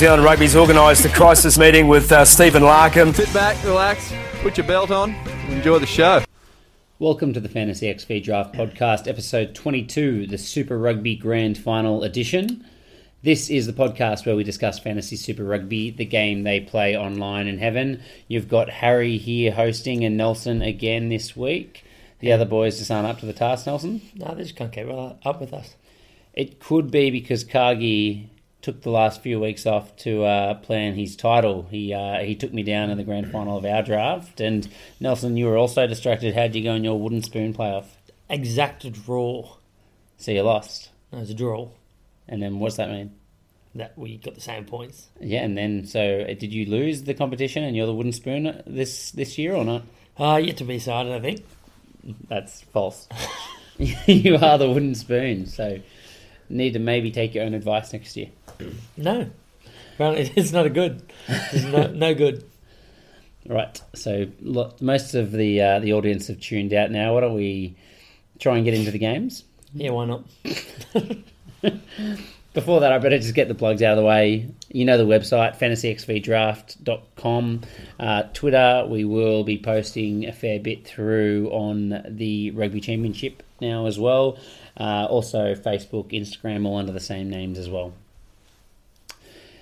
Zealand Rugby's organised a crisis meeting with uh, Stephen Larkin. Sit back, relax, put your belt on, enjoy the show. Welcome to the Fantasy XV Draft Podcast, episode 22, the Super Rugby Grand Final Edition. This is the podcast where we discuss Fantasy Super Rugby, the game they play online in heaven. You've got Harry here hosting and Nelson again this week. The other boys just aren't up to the task, Nelson. No, they just can't keep up with us. It could be because Kagi took the last few weeks off to uh, plan his title. He uh, he took me down in the grand final of our draft. And Nelson, you were also distracted. How'd you go in your wooden spoon playoff? Exact draw. So you lost. No, it was a draw. And then what's that mean? That we got the same points. Yeah, and then so uh, did you lose the competition and you're the wooden spoon this this year or not? Uh, yet to be decided, I think. That's false. you are the wooden spoon, so need to maybe take your own advice next year. No, apparently it's not a good. It's no, no good. Right. So lo- most of the uh, the audience have tuned out now. Why don't we try and get into the games? Yeah, why not? Before that, I better just get the plugs out of the way. You know the website, fantasyxvdraft.com. Uh, Twitter, we will be posting a fair bit through on the Rugby Championship now as well. Uh, also, Facebook, Instagram, all under the same names as well.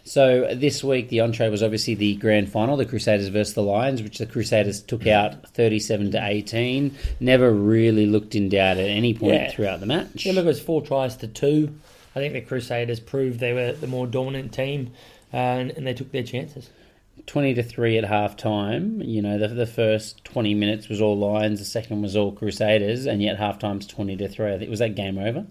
So this week, the entree was obviously the grand final, the Crusaders versus the Lions, which the Crusaders took out 37 to 18. Never really looked in doubt at any point Yeah. throughout the match. Yeah, look, it was four tries to two. I think the Crusaders proved they were the more dominant team, uh, and, and they took their chances. 20 to 3 at half time. You know, the, the first 20 minutes was all Lions, the second was all Crusaders, and yet half time's 20 to 3. I think, was that game over?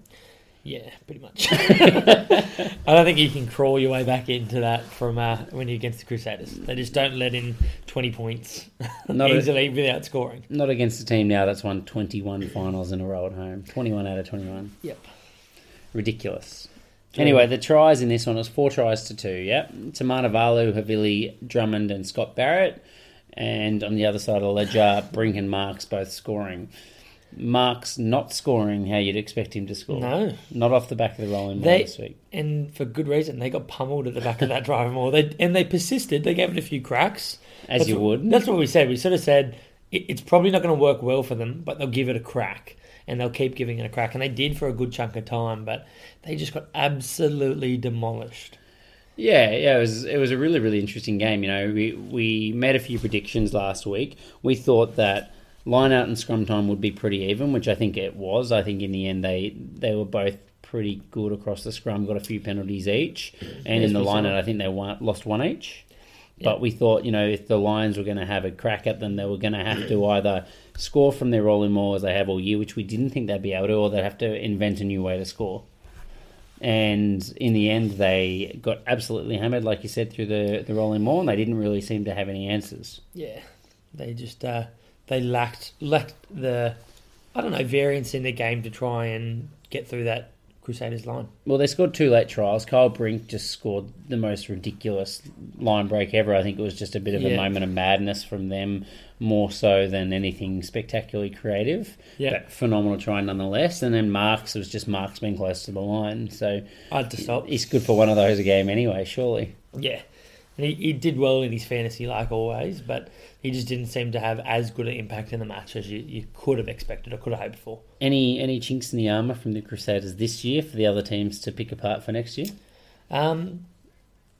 Yeah, pretty much. I don't think you can crawl your way back into that from uh, when you're against the Crusaders. They just don't let in 20 points Not a- easily without scoring. Not against a team now that's won 21 finals in a row at home. 21 out of 21. Yep. Ridiculous. Anyway, the tries in this one was four tries to two, yeah? Tamanivalu, Havili, Drummond, and Scott Barrett. And on the other side of the ledger, Brink and Marx both scoring. Marx not scoring how you'd expect him to score. No. Not off the back of the rolling ball They this week. and for good reason. They got pummeled at the back of that driving ball. They and they persisted. They gave it a few cracks, As That's you what- would. That's what we said. We sort of said it, it's probably not going to work well for them, but they'll give it a crack, and they'll keep giving it a crack. And they did for a good chunk of time, but they just got absolutely demolished. Yeah, yeah, it was it was a really really interesting game. You know, we we made a few predictions last week. We thought that line out and scrum time would be pretty even, which I think it was. I think in the end they they were both pretty good across the scrum, got a few penalties each, and Yes, in the line out. I think they won, lost one each. But we thought, you know, if the Lions were going to have a crack at them, they were going to have to either score from their rolling maul as they have all year, which we didn't think they'd be able to, or they'd have to invent a new way to score. And in the end, they got absolutely hammered, like you said, through the, the rolling maul, and they didn't really seem to have any answers. Yeah, they just uh, they lacked lacked the I don't know variance in the game to try and get through that Crusaders line. Well, they scored two late trials. Kyle Brink just scored the most ridiculous line break ever. I think it was just a bit of a moment of madness from them, more so than anything spectacularly creative. Yeah. But phenomenal try nonetheless. And then Marx was just Marx being close to the line. So I had to stop. he's good for one of those a game anyway, surely. Yeah. And he, he did well in his fantasy, like always, but he just didn't seem to have as good an impact in the match as you, you could have expected or could have hoped for. Any any chinks in the armour from the Crusaders this year for the other teams to pick apart for next year? Um,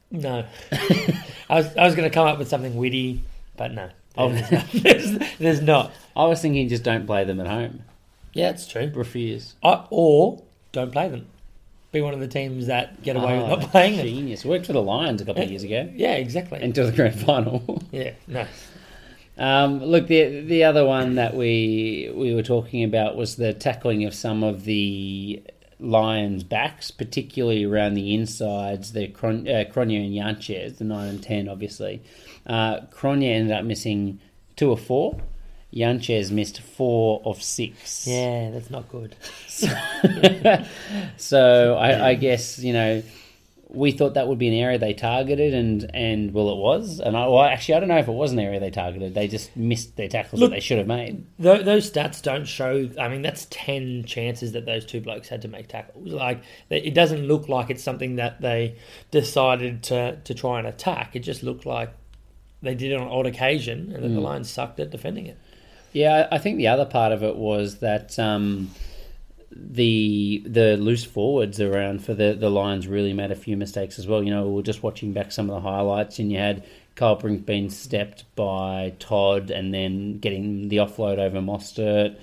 no. I was, I was going to come up with something witty, but no. There's, not. there's, there's not. I was thinking just don't play them at home. Yeah, it's true. Refuse. I, or don't play them. Be one of the teams that get away with Ah, not playing them. Genius. Worked for the Lions a couple of years ago Yeah, exactly. until the grand final. yeah, no. Um, look, the the other one that we we were talking about was the tackling of some of the Lions' backs, particularly around the insides. The Cron- uh, Cronje and Jantjies, the nine and ten, obviously. Uh, Cronje ended up missing two or four. Jantjies missed four of six. Yeah, that's not good. so I, I guess you know we thought that would be an area they targeted, and and well, it was. And I well, actually, I don't know if it was an area they targeted. They just missed their tackles Look- that they should have made. Tho- those stats don't show. I mean, that's ten chances that those two blokes had to make tackles. Like it doesn't look like it's something that they decided to to try and attack. It just looked like they did it on odd occasion, and that the mm. Lions sucked at defending it. Yeah, I think the other part of it was that um, the the loose forwards around for the, the Lions really made a few mistakes as well. You know, we were just watching back some of the highlights, and you had Kyle Brink being stepped by Todd, and then getting the offload over Mostert.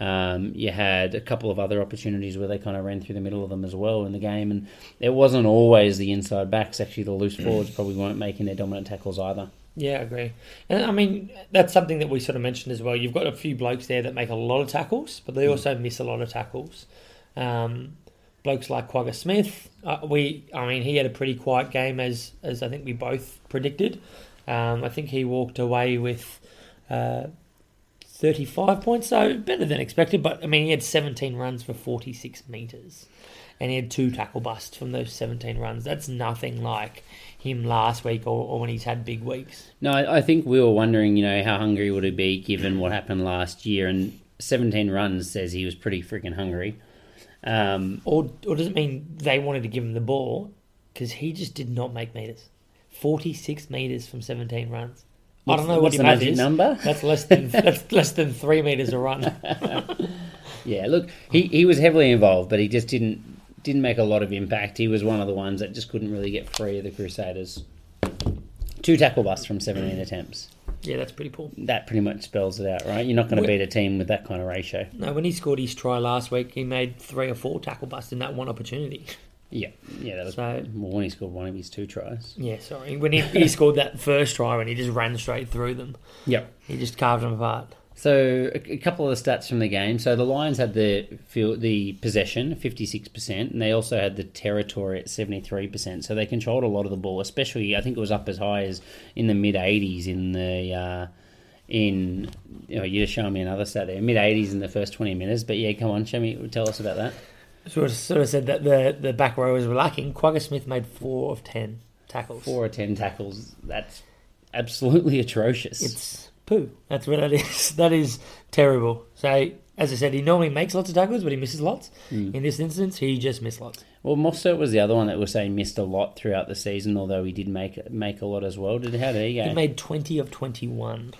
Um, you had a couple of other opportunities where they kind of ran through the middle of them as well in the game, and it wasn't always the inside backs. Actually, the loose forwards probably weren't making their dominant tackles either. Yeah, I agree. And I mean, that's something that we sort of mentioned as well. You've got a few blokes there that make a lot of tackles, but they also miss a lot of tackles. Um, blokes like Kwagga Smith, uh, we, I mean, he had a pretty quiet game as as I think we both predicted. Um, I think he walked away with uh, 35 points, so better than expected. But I mean, he had 17 runs for 46 meters, and he had two tackle busts from those 17 runs. That's nothing like him last week or, or when he's had big weeks. No, I, I think we were wondering, you know, how hungry would he be given what happened last year, and 17 runs says he was pretty freaking hungry. Um, Or, or does it mean they wanted to give him the ball? Because he just did not make meters. 46 meters from 17 runs. I don't know what the magic is. number? That's less than that's less than three meters a run. yeah, look, he, he was heavily involved, but he just didn't didn't make a lot of impact. He was one of the ones that just couldn't really get free of the Crusaders. Two tackle busts from 17 attempts. yeah, that's pretty poor. That pretty much spells it out, right? You're not going to beat a team with that kind of ratio. No, when he scored his try last week, he made three or four tackle busts in that one opportunity. Yeah, yeah, that was So- well, when he scored one of his two tries. Yeah, sorry. When he, he scored that first try and he just ran straight through them, Yep. he just carved them apart. So a, a couple of the stats from the game. So the Lions had the field, the possession, fifty six percent, and they also had the territory at seventy three percent. So they controlled a lot of the ball. Especially, I think it was up as high as in the mid eighties in the uh, in. You know, you just showing me another stat there, mid eighties in the first twenty minutes. But yeah, come on, show me, tell us about that. Sort of, sort of said that the, the back rowers were lacking. Kwagga Smith made four of ten tackles. Four or ten tackles. That's absolutely atrocious. It's poo. That's what that is. That is terrible. So, as I said, he normally makes lots of tackles, but he misses lots. Hmm. In this instance, he just missed lots. Well, Mostert was the other one that was saying missed a lot throughout the season, although he did make make a lot as well. Did how did he go? He made twenty of twenty-one.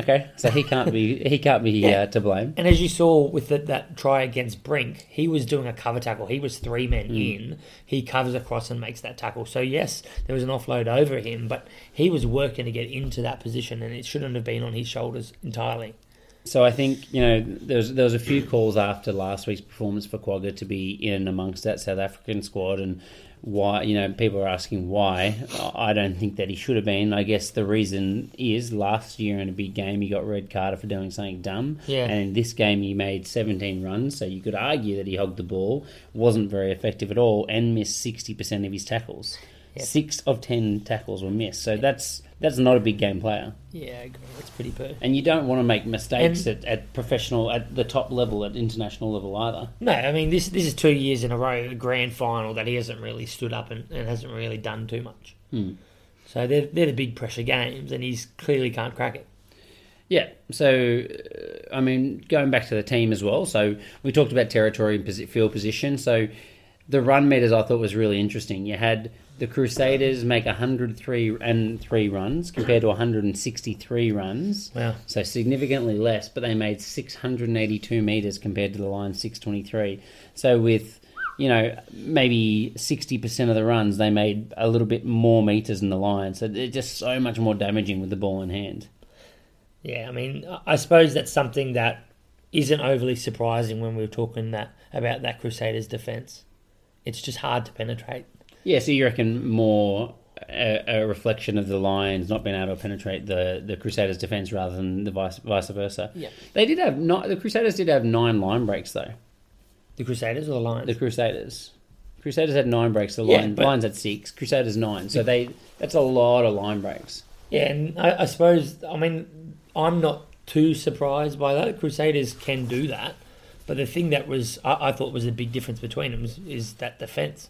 Okay, so he can't be he can't be Yeah. uh, to blame. And as you saw with the, that try against Brink, he was doing a cover tackle. He was three men Hmm. in. He covers across and makes that tackle. So yes, there was an offload over him, but he was working to get into that position, and it shouldn't have been on his shoulders entirely. So I think you know there was there was a few calls after last week's performance for Kwagga to be in and amongst that South African squad, and why you know people are asking why. I don't think that he should have been. I guess the reason is last year in a big game he got red carded for doing something dumb, Yeah. and in this game he made 17 runs. So you could argue that he hogged the ball, wasn't very effective at all, and missed 60 percent of his tackles. Six of ten tackles were missed. So that's that's not a big game player. Yeah, I agree. It's pretty poo. And you don't want to make mistakes at, at professional, at the top level, at international level either. No, I mean this this is two years in a row, a grand final that he hasn't really stood up and, and hasn't really done too much. Hmm. So they're they're the big pressure games, and he's clearly can't crack it. Yeah. So, uh, I mean, going back to the team as well. So we talked about territory and field position. So the run meters I thought was really interesting. You had the Crusaders make 103 and three runs compared to 163 runs. Wow. So significantly less, but they made 682 meters compared to the line 623. So with you know maybe 60% of the runs they made a little bit more meters than the line. So they're just so much more damaging with the ball in hand. Yeah, I mean, I- suppose that's something that isn't overly surprising when we were talking that about that Crusaders defense. It's just hard to penetrate. Yeah, so you reckon more a, a reflection of the Lions not being able to penetrate the, the Crusaders' defense rather than the vice vice versa. Yeah. they did have not the Crusaders did have nine line breaks though. The Crusaders or the Lions? The Crusaders, Crusaders had nine breaks. The Yeah, Lions, but- Lions had six. Crusaders nine. So they that's a lot of line breaks. Yeah, and I, I suppose I mean I'm not too surprised by that. Crusaders can do that, but the thing that was I, I thought was a big difference between them is, is that defense.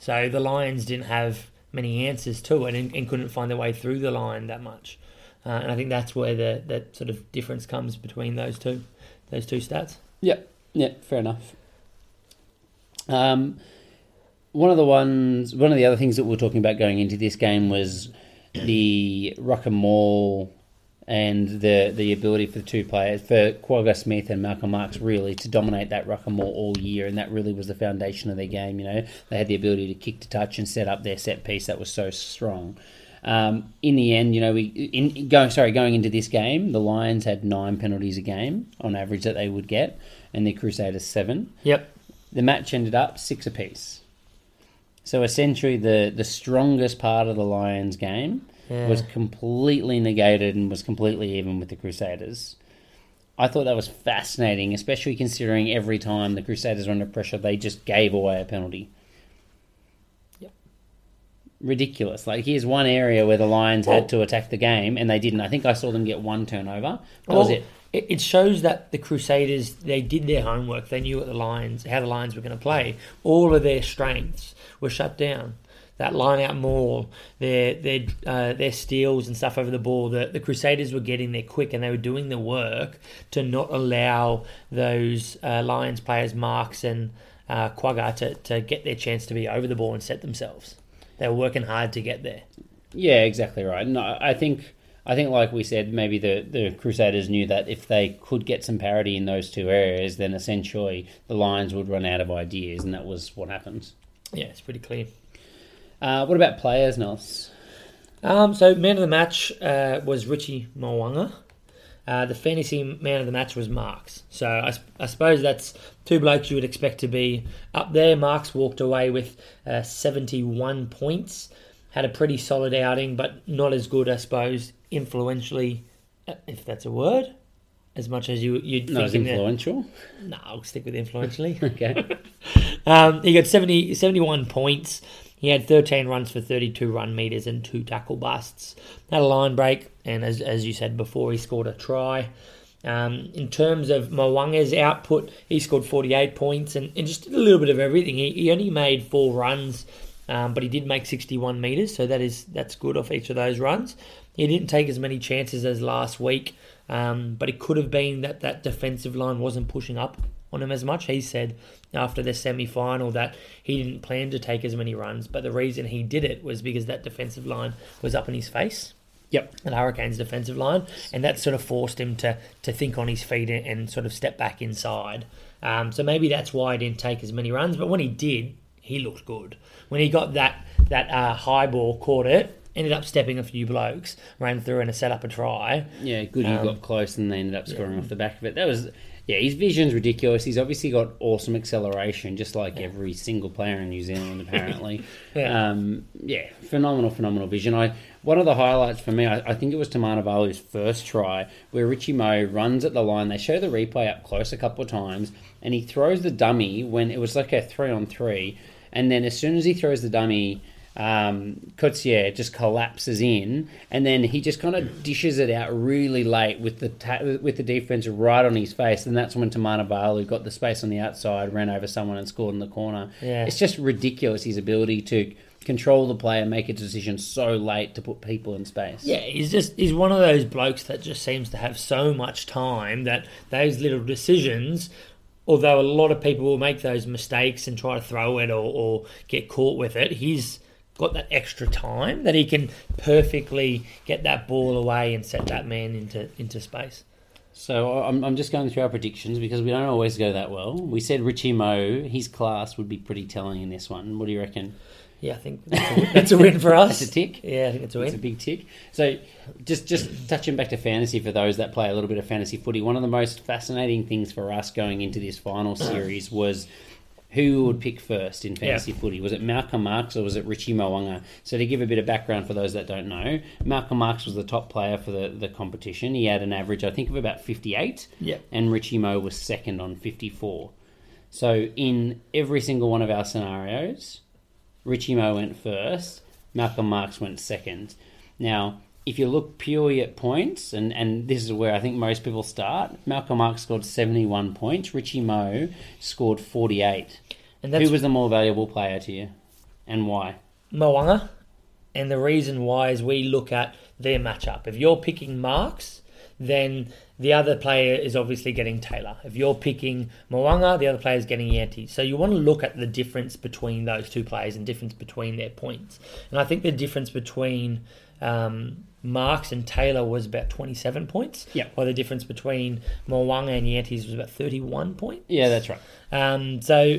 So the Lions didn't have many answers to it and, and couldn't find their way through the line that much. Uh, and I think that's where the that sort of difference comes between those two those two stats. Yep. Yep. Fair enough. Um, one of the ones, one of the other things that we are talking about going into this game was the ruck and maul and the the ability for the two players, for Kwagga Smith and Malcolm Marx, really to dominate that ruck and more all year, and that really was the foundation of their game. You know, they had the ability to kick to touch and set up their set piece that was so strong. Um, in the end, you know, we in going sorry going into this game, the Lions had nine penalties a game on average that they would get, and the Crusaders seven. Yep. The match ended up six apiece. So essentially, the the strongest part of the Lions game Yeah. was completely negated and was completely even with the Crusaders. I thought that was fascinating, especially considering every time the Crusaders were under pressure, they just gave away a penalty. Yep. Ridiculous. Like, here's one area where the Lions Well- had to attack the game, and they didn't. I think I saw them get one turnover. That was Well, it. It, it shows that the Crusaders they did their homework. They knew what the Lions, how the Lions were going to play. All of their strengths were shut down. That line out maul, their their uh, their steals and stuff over the ball. The, the Crusaders were getting there quick, and they were doing the work to not allow those uh, Lions players, Marx and uh, Kwagga, to, to get their chance to be over the ball and set themselves. They were working hard to get there. Yeah, exactly right. No, I think I think like we said, maybe the, the Crusaders knew that if they could get some parity in those two areas, then essentially the Lions would run out of ideas, and that was what happened. Yeah, it's pretty clear. Uh, what about players, Nels? Um, so man of the match uh, was Richie Mo'unga. Uh, the fantasy man of the match was Marx. So I suppose that's two blokes you would expect to be up there. Marx walked away with uh, 71 points. Had a pretty solid outing, but not as good, I suppose, influentially, uh, if that's a word, as much as you, you'd Not as think. influential. No, I'll stick with influentially. Okay. Um, he got 70, 71 points. He had 13 runs for 32 run meters and two tackle busts. Had a line break, and as, as you said before, he scored a try. Um, in terms of Mo'unga's output, he scored 48 points and, and just did a little bit of everything. He, he only made four runs, um, but he did make 61 meters, so that is that's good off each of those runs. He didn't take as many chances as last week, um, but it could have been that that defensive line wasn't pushing up on him as much. He said after the semi final that he didn't plan to take as many runs, but the reason he did it was because that defensive line was up in his face. Yep. The Hurricanes defensive line, and that sort of forced him to to think on his feet and, and sort of step back inside. Um, so maybe that's why he didn't take as many runs. But when he did, he looked good. When he got that that uh, high ball, caught it, ended up stepping a few blokes, ran through and set up a try. Yeah, good. He Um, got close and they ended up scoring off the back of it. That was, yeah, his vision's ridiculous. He's obviously got awesome acceleration, just like every single player in New Zealand, apparently. Yeah. Um, yeah, phenomenal, phenomenal vision. I one of the highlights for me, I, I think it was Tamanivalu's first try, where Richie Moe runs at the line. They show the replay up close a couple of times, and he throws the dummy when it was like a three on three, and then as soon as he throws the dummy um, just collapses in, and then he just kind of dishes it out really late with the ta- with the defense right on his face, and that's when Tamanivalu got the space on the outside, ran over someone, and scored in the corner. Yeah. It's just ridiculous his ability to control the play and make a decision so late to put people in space. Yeah, he's just he's one of those blokes that just seems to have so much time that those little decisions, although a lot of people will make those mistakes and try to throw it or, or get caught with it, he's got that extra time that he can perfectly get that ball away and set that man into into space. So I'm, I'm just going through our predictions because we don't always go that well. We said Richie Moe, his class would be pretty telling in this one. What do you reckon? Yeah, I think that's a, that's a win for us. That's a tick. Yeah, I think it's a win. It's a big tick. So, just just touching back to fantasy for those that play a little bit of fantasy footy, one of the most fascinating things for us going into this final series was who would pick first in fantasy Yeah. footy. Was it Malcolm Marx or was it Richie Mo'unga? So, to give a bit of background for those that don't know, Malcolm Marx was the top player for the, the competition. He had an average, I think, of about 58, Yeah. and Richie Mo was second on 54. So, in every single one of our scenarios, Richie Mo went first, Malcolm Marx went second. Now, if you look purely at points, and, and this is where I think most people start, Malcolm Marx scored 71 points, Richie Mo scored 48. And that's Who was the more valuable player to you? And why? Mo'unga. And the reason why is we look at their matchup. If you're picking Marx, then the other player is obviously getting Taylor. If you're picking Mo'unga, the other player is getting Yanti. So you want to look at the difference between those two players and difference between their points. And I think the difference between um, Marx and Taylor was about 27 points. Yeah. While the difference between Mo'unga and Jantjies was about 31 points. Yeah, that's right. Um, so,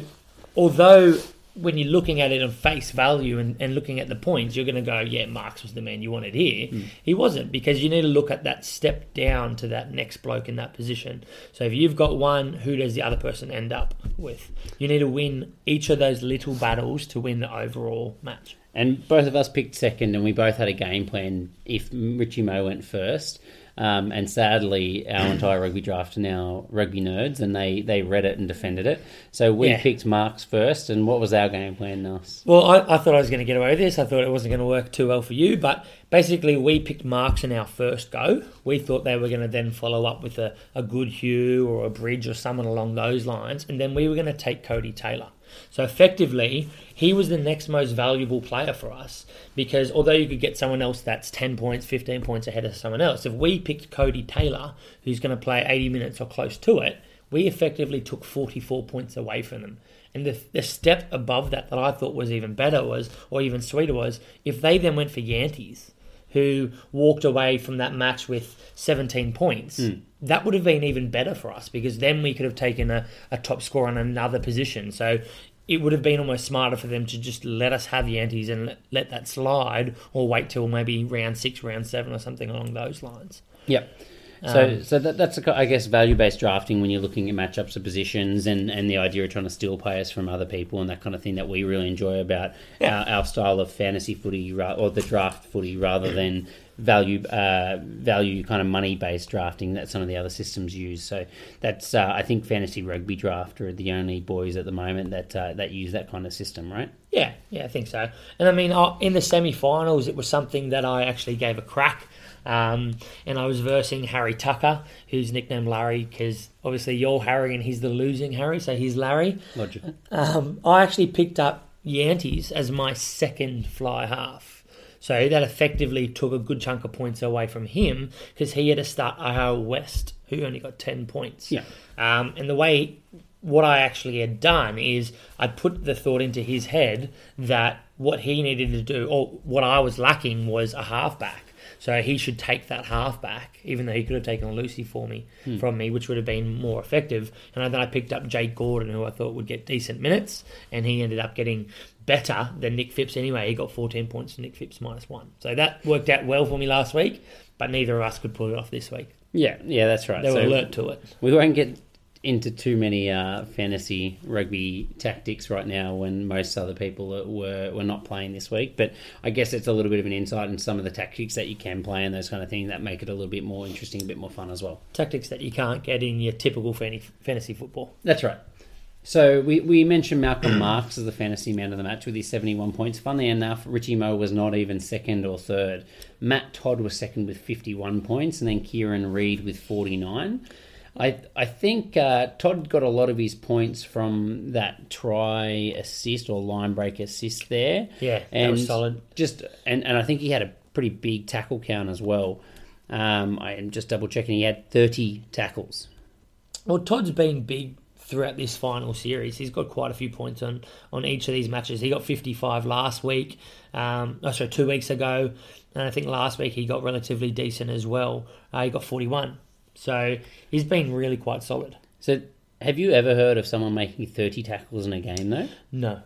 although when you're looking at it on face value and, and looking at the points, you're going to go, yeah, Marx was the man you wanted here. He wasn't because you need to look at that step down to that next bloke in that position. So if you've got one, who does the other person end up with? You need to win each of those little battles to win the overall match. And both of us picked second, and we both had a game plan if Richie Mo went first. Um, and sadly, our entire rugby draft are now rugby nerds, and they, they read it and defended it. So we Yeah. picked Marx first, and what was our game plan, Nas? Well, I, I thought I was going to get away with this. I thought it wasn't going to work too well for you, but basically, we picked Marx in our first go. We thought they were going to then follow up with a, a Goodhue or a Bridge or someone along those lines, and then we were going to take Codie Taylor. So effectively, he was the next most valuable player for us because although you could get someone else that's 10 points, 15 points ahead of someone else, if we picked Codie Taylor, who's going to play 80 minutes or close to it, we effectively took 44 points away from them. And the, the step above that that I thought was even better was, or even sweeter was, if they then went for Jantjies, who walked away from that match with 17 points, hmm. That would have been even better for us because then we could have taken a, a top score on another position. So it would have been almost smarter for them to just let us have Jantjies and let, let that slide or wait till maybe round six, round seven, or something along those lines. Yep. So, Um, so that, that's a, I guess value based drafting when you're looking at matchups of positions and, and the idea of trying to steal players from other people and that kind of thing that we really enjoy about our, our style of fantasy footy ra- or the draft footy rather than value uh, value kind of money based drafting that some of the other systems use. So that's uh, I think fantasy rugby draft are the only boys at the moment that uh, that use that kind of system, right? Yeah, yeah, I think so. And I mean, uh, in the semi-finals, it was something that I actually gave a crack. Um, and I was versing Harry Tucker, who's nicknamed Larry, because obviously you're Harry and he's the losing Harry, so he's Larry. Logical. Um, I actually picked up Jantjies as my second fly half. So that effectively took a good chunk of points away from him because he had to start Ahau West, who only got 10 points. Yeah. Um, and the way, what I actually had done is I put the thought into his head that what he needed to do, or what I was lacking, was a halfback. So he should take that halfback, even though he could have taken Lucy for me from me, which would have been more effective. And then I picked up Jake Gordon, who I thought would get decent minutes, and he ended up getting better than Nick Phipps anyway. He got 14 points to Nick Phipps minus one. So that worked out well for me last week, but neither of us could pull it off this week. Yeah, yeah, that's right. They were So- alert to it. We won't get into too many uh, fantasy rugby tactics right now when most other people were were not playing this week. But I guess it's a little bit of an insight in some of the tactics that you can play and those kind of things that make it a little bit more interesting, a bit more fun as well. Tactics that you can't get in your typical fantasy football. That's right. So we, we mentioned Malcolm Marx as the fantasy man of the match with his 71 points. Funnily enough, Richie Moe was not even second or third. Matt Todd was second with 51 points, and then Kieran Read with 49. I I think uh, Todd got a lot of his points from that try assist or line break assist there. Yeah, that and was solid. Just and, and I think he had a pretty big tackle count as well. Um, I am just double checking. He had 30 tackles. Well, Todd's been big throughout this final series. He's got quite a few points on, on each of these matches. He got 55 last week, um, oh, sorry, two weeks ago. And I think last week he got relatively decent as well. Uh, he got 41. So he's been really quite solid. So, have you ever heard of someone making 30 tackles in a game, though? No,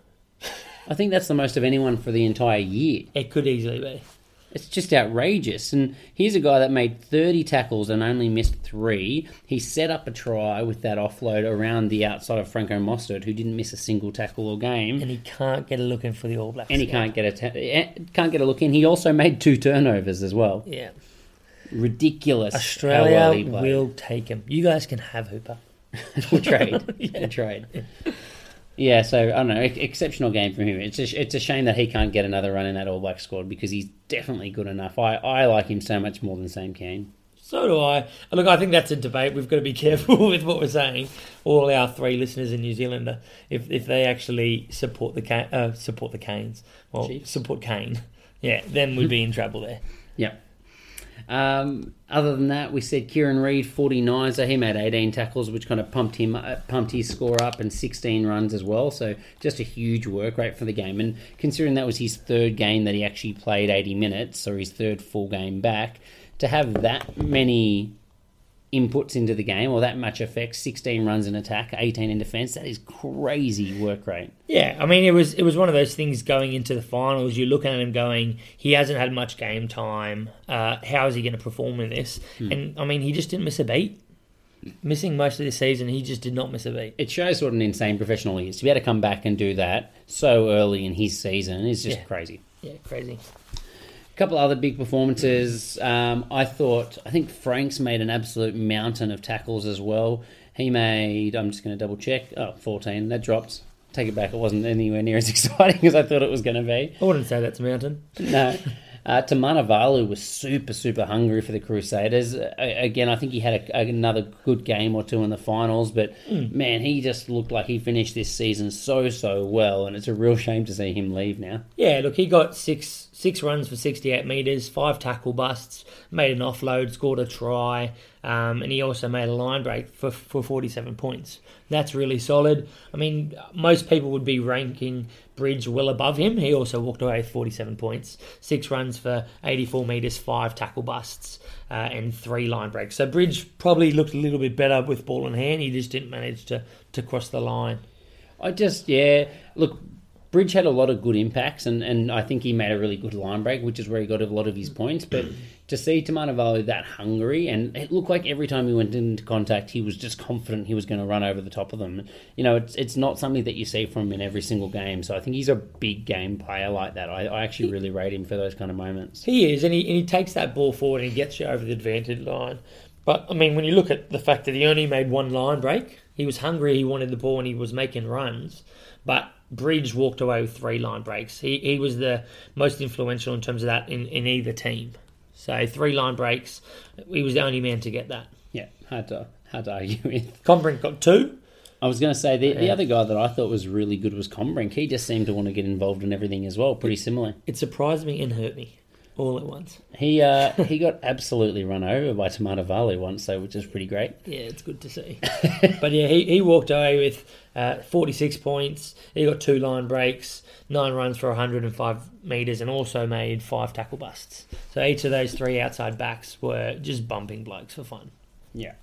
I think that's the most of anyone for the entire year. it could easily be. It's just outrageous. And here's a guy that made 30 tackles and only missed three. He set up a try with that offload around the outside of Franco Mostert, who didn't miss a single tackle or game. And he can't get a look in for the All Blacks. And he can't get a ta- eh, can't get a look in. He also made two turnovers as well. Yeah. Ridiculous. how Australia well he will take him. You guys can have Hooper. we'll trade. We'll trade. Yeah, so I don't know. Exceptional game from him. It's a, it's a shame that he can't get another run in that All Black squad because he's definitely good enough. I, I like him so much more than Sam Cane. So do I. Look, I think that's a debate. We've got to be careful with what we're saying. All our three listeners in New Zealand, if if they actually support the Ca- uh, support the Canes, well, Chiefs. support Cane, yeah, then we'd be in trouble there. Yep. Um, other than that, we said Kieran Read 49, so he made 18 tackles, which kind of pumped him, uh, pumped his score up, and 16 runs as well. So just a huge work rate for the game. And considering that was his third game that he actually played 80 minutes, or his third full game back, to have that many inputs into the game or that much effect 16 runs in attack 18 in defense that is crazy work rate Yeah, I mean it was it was one of those things going into the finals. You're looking at him going, he hasn't had much game time. Uh, how is he going to perform in this? And I mean, he just didn't miss a beat. Missing most of the season, he just did not miss a beat. it shows what an insane professional he is to be able to come back and do that so early in his season is just Yeah. crazy Yeah, crazy. A couple other big performances. Um, I thought, I think Franks made an absolute mountain of tackles as well. He made, I'm just going to double check, oh, 14. That dropped. Take it back. It wasn't anywhere near as exciting as I thought it was going to be. I wouldn't say that's a mountain. No. Uh, Tamanivalu was super, super hungry for the Crusaders. Uh, again, I think he had a, another good game or two in the finals, but man, he just looked like he finished this season so, so well, and it's a real shame to see him leave now. Yeah, look, he got six six runs for 68 metres, five tackle busts, made an offload, scored a try, um, and he also made a line break for, for 47 points. That's really solid. I mean, most people would be ranking Bridge well above him. He also walked away with 47 points, six runs for 84 metres, five tackle busts, uh, and three line breaks. So Bridge probably looked a little bit better with ball in hand. He just didn't manage to, to cross the line. I just, yeah, look, Bridge had a lot of good impacts, and, and I think he made a really good line break, which is where he got a lot of his points. But mm. to see Tamanivalu that hungry, and it looked like every time he went into contact, he was just confident he was going to run over the top of them. You know, it's it's not something that you see from him in every single game. So I think he's a big game player like that. I, I actually really rate him for those kind of moments. He is, and he, and he takes that ball forward and he gets you over the advantage line. But, I mean, when you look at the fact that he only made one line break, he was hungry, he wanted the ball, and he was making runs. But Bridge walked away with three line breaks. He, he was the most influential in terms of that in, in either team. So, three line breaks, he was the only man to get that. Yeah, hard to hard to argue with. Combrinck got two. I was going to say the, the other guy that I thought was really good was Combrinck. He just seemed to want to get involved in everything as well. Pretty similar. It surprised me and hurt me all at once. He uh, he got absolutely run over by Tamanivalu once, though, which is pretty great. Yeah, it's good to see. but yeah, he, he walked away with uh, 46 points. He got two line breaks, nine runs for 105 metres, and also made five tackle busts. So each of those three outside backs were just bumping blokes for fun. Yeah,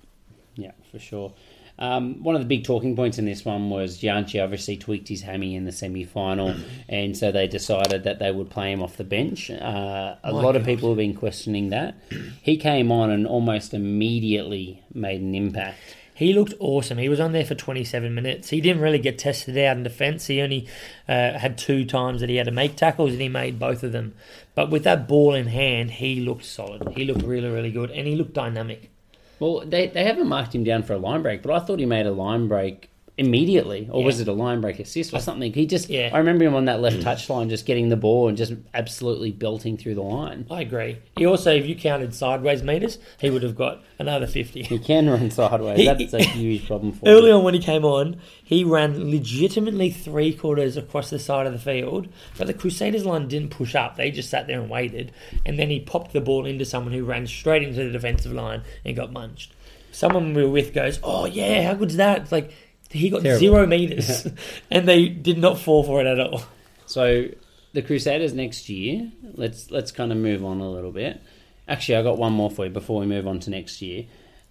yeah, for sure. Um, one of the big talking points in this one was Janchi obviously tweaked his hammy in the semi final, and so they decided that they would play him off the bench. Uh, a My lot of people have been questioning that. He came on and almost immediately made an impact. He looked awesome. He was on there for 27 minutes. He didn't really get tested out in defence. He only uh, had two times that he had to make tackles, and he made both of them. But with that ball in hand, he looked solid. He looked really, really good, and he looked dynamic. Well, they, they haven't marked him down for a line break, but I thought he made a line break immediately, or was it a line break assist or something? He just, Yeah. I remember him on that left touch line, just getting the ball and just absolutely belting through the line. I agree. He also, if you counted sideways meters, he would have got another 50. He can run sideways. He- That's a huge problem for Early him. on when he came on, he ran legitimately three quarters across the side of the field, but the Crusaders line didn't push up. They just sat there and waited, and then he popped the ball into someone who ran straight into the defensive line and got munched. Someone we were with goes, "Oh yeah, how good's that?" It's like he got Terrible. zero meters, and they did not fall for it at all. So the Crusaders next year. Let's let's kind of move on a little bit. Actually, I got one more for you before we move on to next year.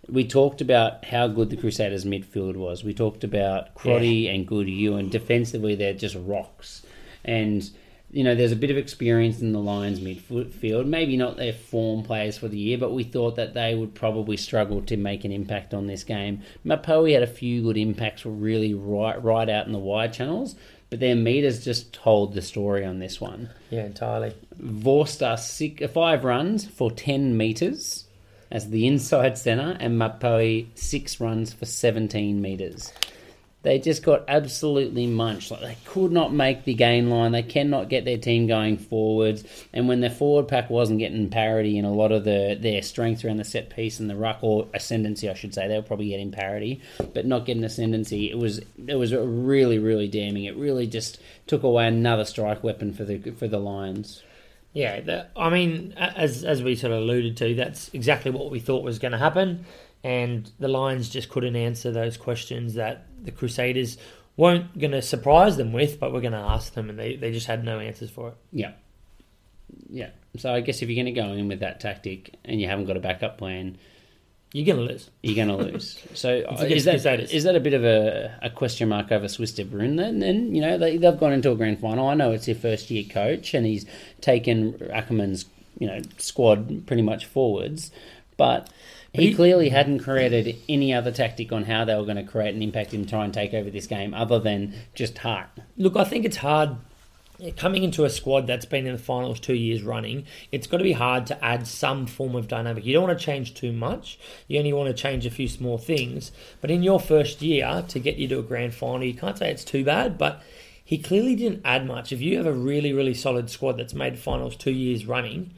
We talked about how good the Crusaders midfield was. We talked about Crotty and Goodhue, and defensively they're just rocks. And you know, there's a bit of experience in the Lions midfield. Maybe not their form players for the year, but we thought that they would probably struggle to make an impact on this game. Mapoe had a few good impacts, were really right right out in the wide channels, but their meters just told the story on this one. Yeah, entirely. Vorster six, uh, five runs for 10 metres as the inside centre, and Mapoe six runs for 17 metres. They just got absolutely munched. Like they could not make the gain line. They cannot get their team going forwards. And when their forward pack wasn't getting parity in a lot of the their strength around the set piece and the ruck or ascendancy, I should say, they were probably getting parity, but not getting ascendancy. It was it was really really damning. It really just took away another strike weapon for the for the Lions. Yeah, the, I mean, as as we sort of alluded to, that's exactly what we thought was going to happen, and the Lions just couldn't answer those questions that the Crusaders weren't going to surprise them with, but we're going to ask them, and they, they just had no answers for it. Yeah. Yeah. So I guess if you're going to go in with that tactic and you haven't got a backup plan, You're going to lose. you're going to lose. So is that Crusaders. is that a bit of a, a question mark over Swys de Bruin then? Then you know they, they've gone into a grand final. I know it's their first year coach and he's taken Ackermann's you know squad pretty much forwards, but. He, he- clearly hadn't created any other tactic on how they were going to create an impact and try and take over this game, other than just heart. Look, I think it's hard coming into a squad that's been in the finals two years running. It's got to be hard to add some form of dynamic. You don't want to change too much. You only want to change a few small things. But in your first year, to get you to a grand final, you can't say it's too bad. But he clearly didn't add much. If you have a really, really solid squad that's made finals two years running,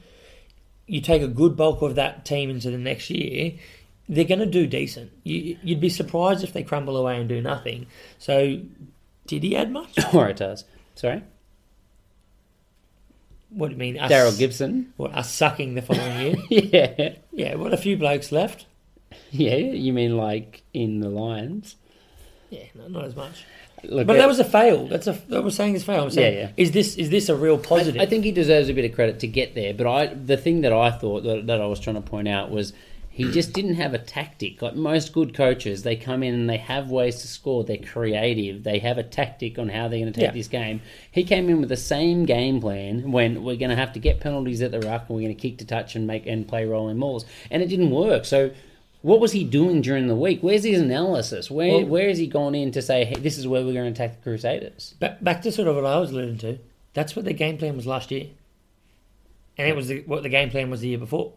you take a good bulk of that team into the next year, they're going to do decent. You, you'd be surprised if they crumble away and do nothing. So, did he add much? or it does. Sorry? What do you mean? Daryl Gibson? What, us sucking the following year? yeah. yeah, what a few blokes left. Yeah, you mean like in the Lions? Yeah, no, not as much. Look, But that was a fail. That's a. That was saying it's a fail. I'm saying, Yeah, yeah. Is this is this a real positive? I, I think he deserves a bit of credit to get there. But I, the thing that I thought that, that I was trying to point out was he just didn't have a tactic. Like most good coaches, they come in and they have ways to score. They're creative. They have a tactic on how they're going to take Yeah. this game. He came in with the same game plan when we're going to have to get penalties at the ruck and we're going to kick to touch and make and play rolling balls, and it didn't work. So. What was he doing during the week? Where's his analysis? Where Well- where has he gone in to say, hey, this is where we're going to attack the Crusaders? back, back to sort of what I was alluding to. That's what the game plan was last year, and it was the, what the game plan was the year before.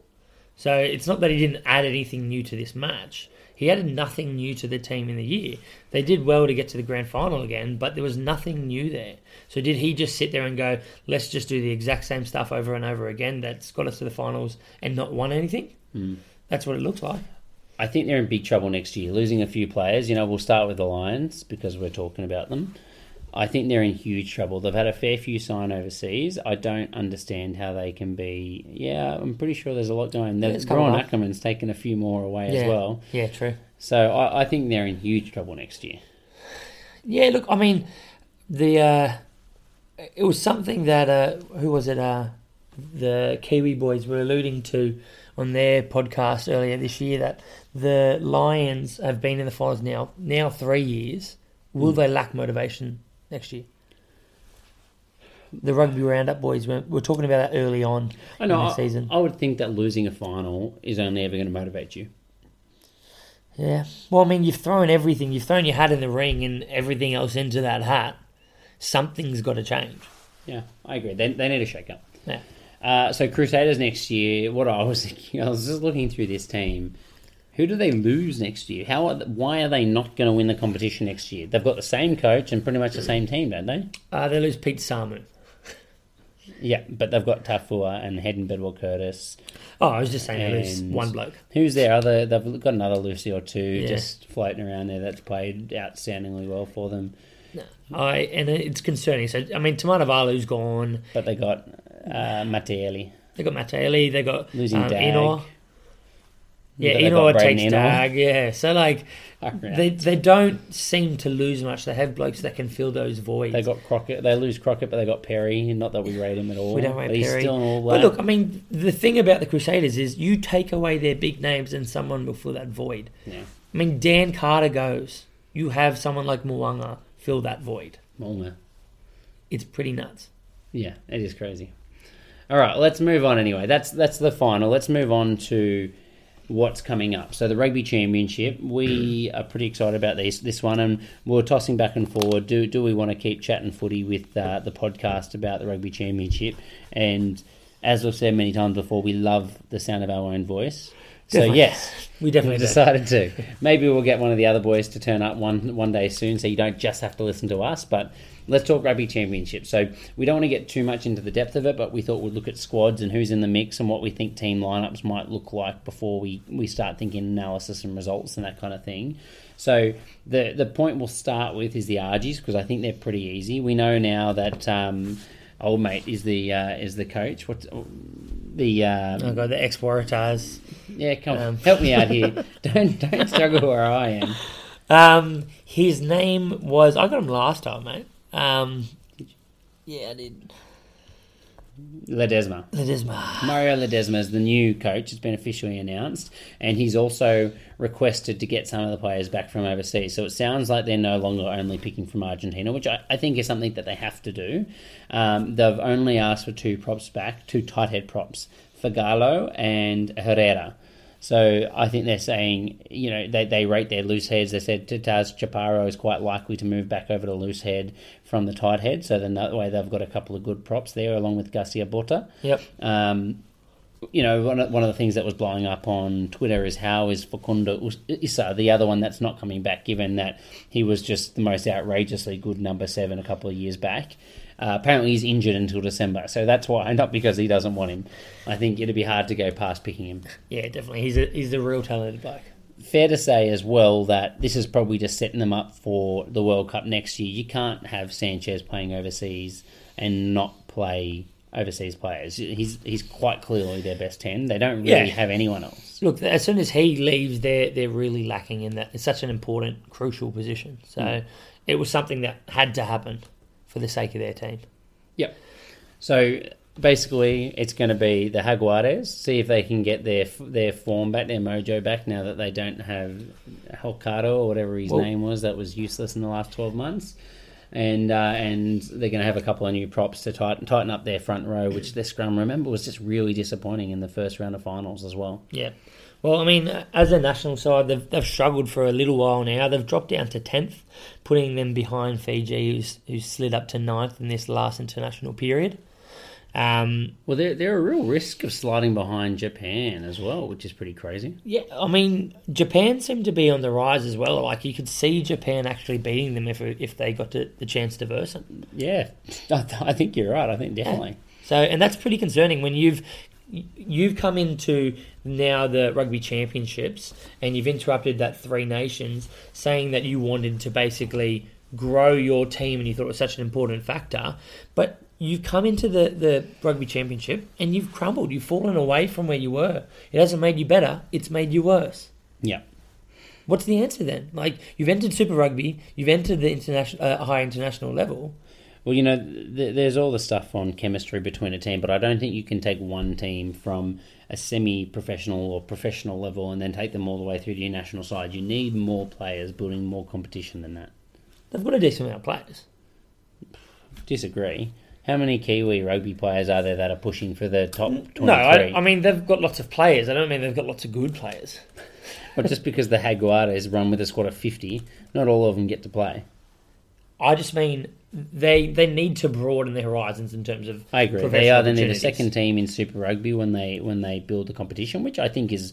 So it's not that he didn't add anything new to this match. He added nothing new to the team in the year. They did well to get to the grand final again, but there was nothing new there. So did he just sit there and go, "Let's just do the exact same stuff over and over again"? That's got us to the finals and not won anything. Hmm. That's what it looks like. I think they're in big trouble next year, losing a few players. You know, we'll start with the Lions because we're talking about them. I think they're in huge trouble. They've had a fair few sign overseas. I don't understand how they can be. Yeah, I'm pretty sure there's a lot going. Yeah, Yeah, it's coming Brian up. Ackermann's taken a few more away yeah. as well. Yeah, true. So I, I think they're in huge trouble next year. Yeah, look, I mean, the uh, it was something that uh, who was it? Uh, the Kiwi boys were alluding to on their podcast earlier this year that the Lions have been in the finals now now three years. Will they lack motivation next year? The rugby roundup boys were, were talking about that early on I know. in the I, season. I would think that losing a final is only ever going to motivate you. Yeah. Well, I mean, you've thrown everything. You've thrown your hat in the ring and everything else into that hat. Something's got to change. Yeah, I agree. They, they need a shake up. Yeah. Uh, so Crusaders next year. What I was thinking, I was just looking through this team. Who do they lose next year? How? Are th- why are they not going to win the competition next year? They've got the same coach and pretty much the same team, don't they? Uh, they lose Pete Samu. Yeah, but they've got Taufua and Head and Bedwell Curtis. Oh, I was just saying they lose one bloke. Who's their other? They've got another Lucy or two Yeah. just floating around there that's played outstandingly well for them. I and it's concerning. So I mean, Tamanivalu's gone. But they got uh, Mattielli. They got Matteli. They got Losing um, Dag. Ennor. Yeah, you know, it takes. Dag. Yeah, so like they they don't seem to lose much. They have blokes that can fill those voids. They got Crockett. They lose Crockett, but they got Perry. Not that we rate him at all. we don't rate but he's Perry. still all but look, I mean, the thing about the Crusaders is you take away their big names and someone will fill that void. Yeah. I mean, Dan Carter goes. You have someone like Mo'unga fill that void. Mulner. It's pretty nuts. Yeah, it is crazy. All right, let's move on anyway. That's that's the final. Let's move on to what's coming up. So the rugby championship, we are pretty excited about this this one, and we're tossing back and forward. Do do we want to keep chatting footy with uh, the podcast about the rugby championship? And as we've said many times before, we love the sound of our own voice. So yes, We definitely decided to. Maybe we'll get one of the other boys to turn up one one day soon, so you don't just have to listen to us. But let's talk rugby championship. So we don't want to get too much into the depth of it, but we thought we'd look at squads and who's in the mix and what we think team lineups might look like before we we start thinking analysis and results and that kind of thing. So the the point we'll start with is the Argies because I think they're pretty easy. We know now that. Um, Old mate is the uh, is the coach. What's the um, Oh god, the ex Waratahs. yeah, come on, Um. help me out here. don't don't struggle where I am. Um, his name was I got him last time, mate. Um, yeah, I did. Ledesma. Ledesma. Mario Ledesma is the new coach. It's been officially announced, and he's also requested to get some of the players back from overseas. So it sounds like they're no longer only picking from Argentina, which I, I think is something that they have to do. Um, they've only asked for two props back, two tight head props, Figallo and Herrera. So I think they're saying, you know, they, they rate their loose heads. They said Tetaz Chaparro is quite likely to move back over to loose head from the tight head. So then that way they've got a couple of good props there, along with Garcia Botta. Yep. Um, you know, one of, one of the things that was blowing up on Twitter is how is Facundo Isa, the other one that's not coming back, given that he was just the most outrageously good number seven a couple of years back. Uh, apparently, he's injured until December, so that's why, not because he doesn't want him. I think it'd be hard to go past picking him. Yeah, definitely. He's a he's a real talented bloke. Fair to say as well that this is probably just setting them up for the World Cup next year. You can't have Sanchez playing overseas and not play overseas players. He's he's quite clearly their best ten. They don't really Yeah. have anyone else. Look, as soon as he leaves, they're they're really lacking in that. It's such an important, crucial position. So it was something that had to happen for the sake of their team. Yep. So basically, it's going to be the Jaguares. See if they can get their their form back, their mojo back. Now that they don't have Holcado or whatever his Well- name was, that was useless in the last twelve months. And uh, and they're going to have a couple of new props to tighten tighten up their front row, which their scrum remember was just really disappointing in the first round of finals as well. Yeah. Well, I mean, as a national side, they've, they've struggled for a little while now. They've dropped down to 10th, putting them behind Fiji, who's, who's slid up to ninth in this last international period. Um, Well, they're they're a real risk of sliding behind Japan as well, which is pretty crazy. yeah, I mean, Japan seemed to be on the rise as well. Like, you could see Japan actually beating them if, if they got to, the chance to verse them. Yeah, I, I think you're right. I think definitely. So, and that's pretty concerning when you've you've come into now the rugby championships and you've interrupted that three nations, saying that you wanted to basically grow your team and you thought it was such an important factor, but you've come into the, the rugby championship and you've crumbled. You've fallen away from where you were. It hasn't made you better. It's made you worse. Yeah. What's the answer then? Like you've entered Super Rugby, you've entered the international uh, high international level. Well, you know, th- there's all the stuff on chemistry between a team, but I don't think you can take one team from a semi-professional or professional level and then take them all the way through to your national side. You need more players building more competition than that. They've got a decent amount of players. Disagree. How many Kiwi rugby players are there that are pushing for the top 23? No, I, I mean they've got lots of players. I don't mean they've got lots of good players. But just because the Jaguares run with a squad of 50, not all of them get to play. I just mean they they need to broaden their horizons in terms of. I agree. They are. either need a opportunities. second team in Super Rugby when they when they build the competition, which I think is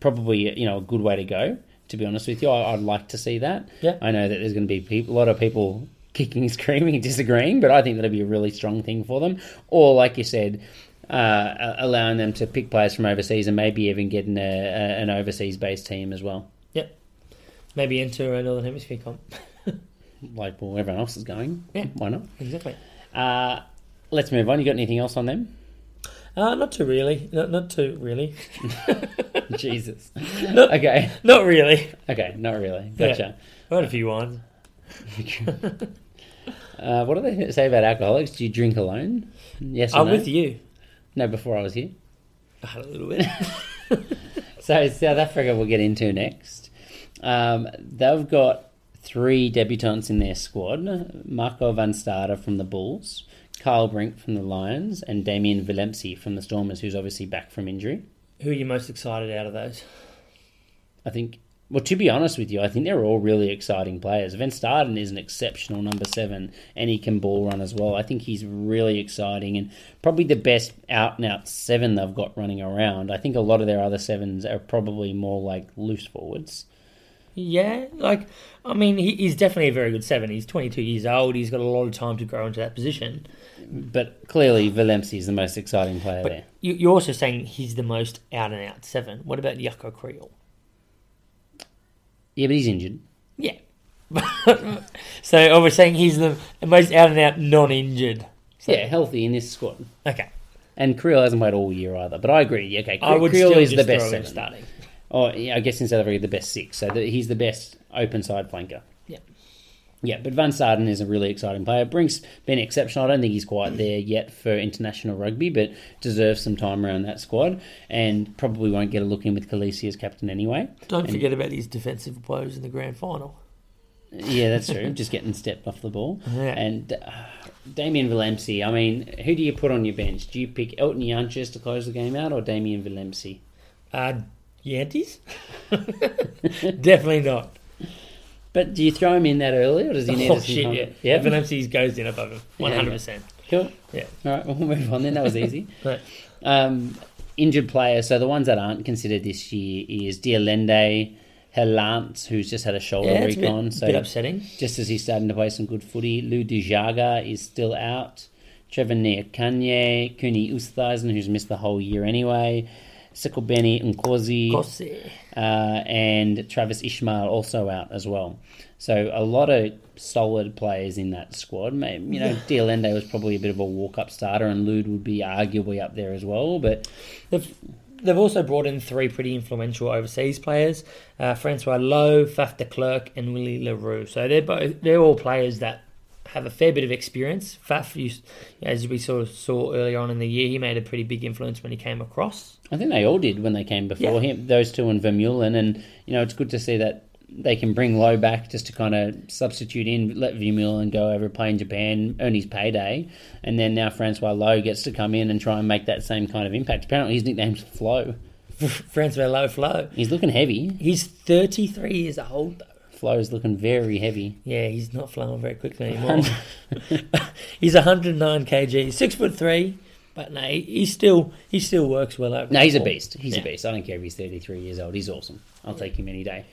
probably you know a good way to go. To be honest with you, I, I'd like to see that. Yeah. I know that there's going to be people, a lot of people kicking screaming disagreeing, but I think that'd be a really strong thing for them. Or like you said, uh, allowing them to pick players from overseas and maybe even getting a, a, an overseas based team as well. Yep. Maybe into a Northern Hemisphere comp. Like well, everyone else is going. Yeah. Why not? exactly. Uh, let's move on. You got anything else on them? Uh, not too really. Not, not too really. Jesus. okay. Not really. Okay. Not really. Yeah. Gotcha. I had a few wines. Uh, what do they say about alcoholics? Do you drink alone? Yes or I'm no? with you. No, before I was here. I had a little bit. So South Africa we'll get into next. Um, they've got three debutants in their squad: Marco van Staden from the Bulls, Carl Brink from the Lions, and Damian Willemse from the Stormers, who's obviously back from injury. Who are you most excited out of those? I think Well, to be honest with you, I think they're all really exciting players. Van Staden is an exceptional number seven, and he can ball run as well. I think he's really exciting and probably the best out and out seven they've got running around. I think a lot of their other sevens are probably more like loose forwards. Yeah, like I mean, he, he's definitely a very good seven. He's 22 years old. He's got a lot of time to grow into that position. But clearly, Willemse is the most exciting player But there. you, you're also saying he's the most out and out seven. What about Jaco Kriel? Yeah, but he's injured. Yeah. so I we're saying he's the most out and out non-injured. So, Yeah, healthy in this squad. Okay. And Kriel hasn't played all year either. But I agree. Yeah, okay, I would Kriel is the best seven. starting. Oh, yeah, I guess in South Africa, the best six. So the, he's the best open side flanker. Yeah. Yeah, but Van Staden is a really exciting player. Brink's been exceptional. I don't think he's quite there yet for international rugby, but deserves some time around that squad and probably won't get a look in with Kolisi as captain anyway. Don't forget about his defensive blows in the grand final. Yeah, that's true. Just getting stepped off the ball. Yeah. And uh, Damian Willemse, I mean, who do you put on your bench? Do you pick Elton Jantjies to close the game out or Damian Willemse? Uh, Jantjies? Definitely not. But do you throw him in that early or does he need Oh shit! Yeah, Yeah. Willemse's goes in above him, one hundred percent. Cool. Yeah. All right, we'll move on then. That was easy. Right. Um, injured players. So the ones that aren't considered this year is Dialende, Gelant, who's just had a shoulder Yeah, a bit, so bit upsetting. just as he's starting to play some good footy, Lood de Jager is still out. Trevor Kanye, Coenie Oosthuizen, who's missed the whole year anyway. Sikobeni Nkosi Kossi. uh, and Travis Ismaiel also out as well. So a lot of solid players in that squad. Maybe, you know, de Allende was probably a bit of a walk-up starter, and Lood would be arguably up there as well. But They've, they've also brought in three pretty influential overseas players: uh, Francois Louw, Faf de Klerk, and Willie le Roux. So they're both they're all players that have a fair bit of experience. Faf, used, as we sort of saw earlier on in the year, he made a pretty big influence when he came across. I think they all did when they came before Yeah. him. Those two and Vermeulen, and you know, it's good to see that they can bring Louw back just to kind of substitute in, let Vermeulen go over play in Japan, earn his payday, and then now Francois Louw gets to come in and try and make that same kind of impact. Apparently, his nickname's Flo. Francois Louw Flo. He's looking heavy. He's 33 years old, though. Flo's looking very heavy. Yeah, he's not flowing very quickly anymore. he's 109 kg, six foot three, but no, he, he still he still works well over. No, he's a beast. He's Yeah. a beast. I don't care if he's 33 years old. He's awesome. I'll take him any day.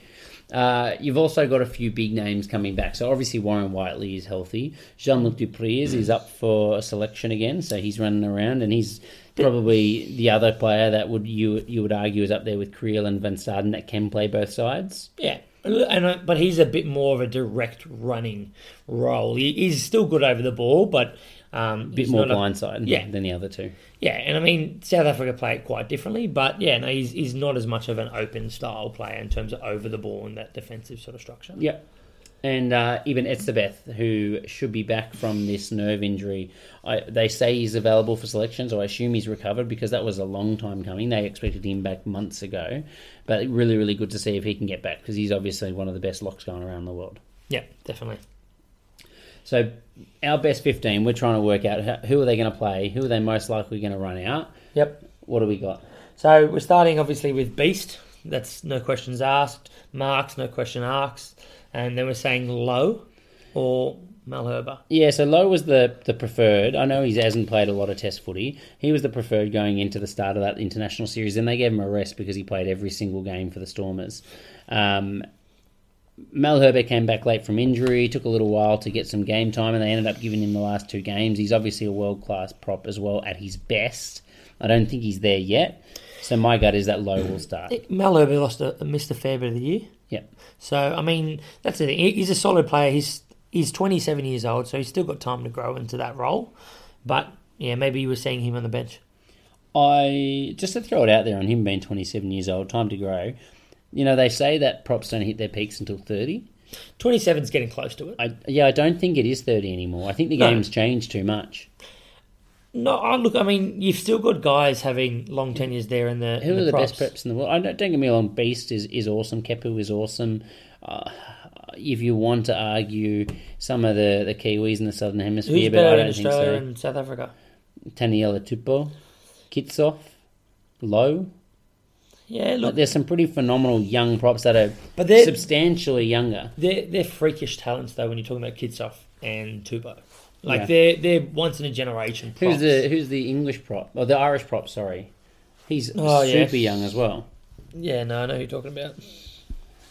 Uh, you've also got a few big names coming back. So obviously Warren Whiteley is healthy. Jean-Luc du Preez is up for a selection again, so he's running around, and he's probably the other player that would you you would argue is up there with Kriel and Van Staden that can play both sides. Yeah, and uh, but he's a bit more of a direct running role. He, he's still good over the ball, but um, A bit more blindside Yeah. than the other two. Yeah, and I mean South Africa play it quite differently, but yeah, no, he's he's not as much of an open style player in terms of over the ball and that defensive sort of structure. Yeah. And uh, Eben Etzebeth, who should be back from this nerve injury, I, they say he's available for selection, so I assume he's recovered because that was a long time coming. They expected him back months ago, but really, really good to see if he can get back because he's obviously one of the best locks going around the world. Yeah, definitely. So our best fifteen, we're trying to work out who are they going to play, who are they most likely going to run out. Yep. What do we got? So we're starting obviously with Beast. That's no questions asked. Marx, no question asked. And then we're saying Louw or Malherbe. Yeah, so Louw was the, the preferred. I know he hasn't played a lot of Test footy. He was the preferred going into the start of that international series. Then they gave him a rest because he played every single game for the Stormers. Um, Malherbe came back late from injury, took a little while to get some game time, and they ended up giving him the last two games. He's obviously a world class prop as well at his best. I don't think he's there yet. So my gut is that Louw will start. Malherbe lost a, missed a fair bit of the year. So I mean, that's the thing. He's a solid player. He's he's 27 years old, so he's still got time to grow into that role. But yeah, maybe you were seeing him on the bench. I just to throw it out there on him being 27 years old, time to grow. You know, they say that props don't hit their peaks until 30. 27's getting close to it. I, yeah, I don't think it is 30 anymore. I think the No. game's changed too much. No, I- look, I mean, you've still got guys having long tenures there in the. Who in are the props. best preps in the world? I don't, don't get me wrong, Beast is, is awesome, Kepu is awesome. Uh, if you want to argue some of the, the Kiwis in the Southern Hemisphere, Who's but I better don't think Australia so. and South Africa? Taniela Tupou, Kitshoff, Louw. Yeah, Like, look, there's some pretty phenomenal young props that are But they're- substantially younger. they're they're freakish talents though. When you're talking about Kitshoff and Tupou, like Yeah. they're they're once in a generation. Who's the who's the English prop? Or the Irish prop? Sorry, he's Oh, yeah. super young as well. Yeah, no, I know who you're talking about.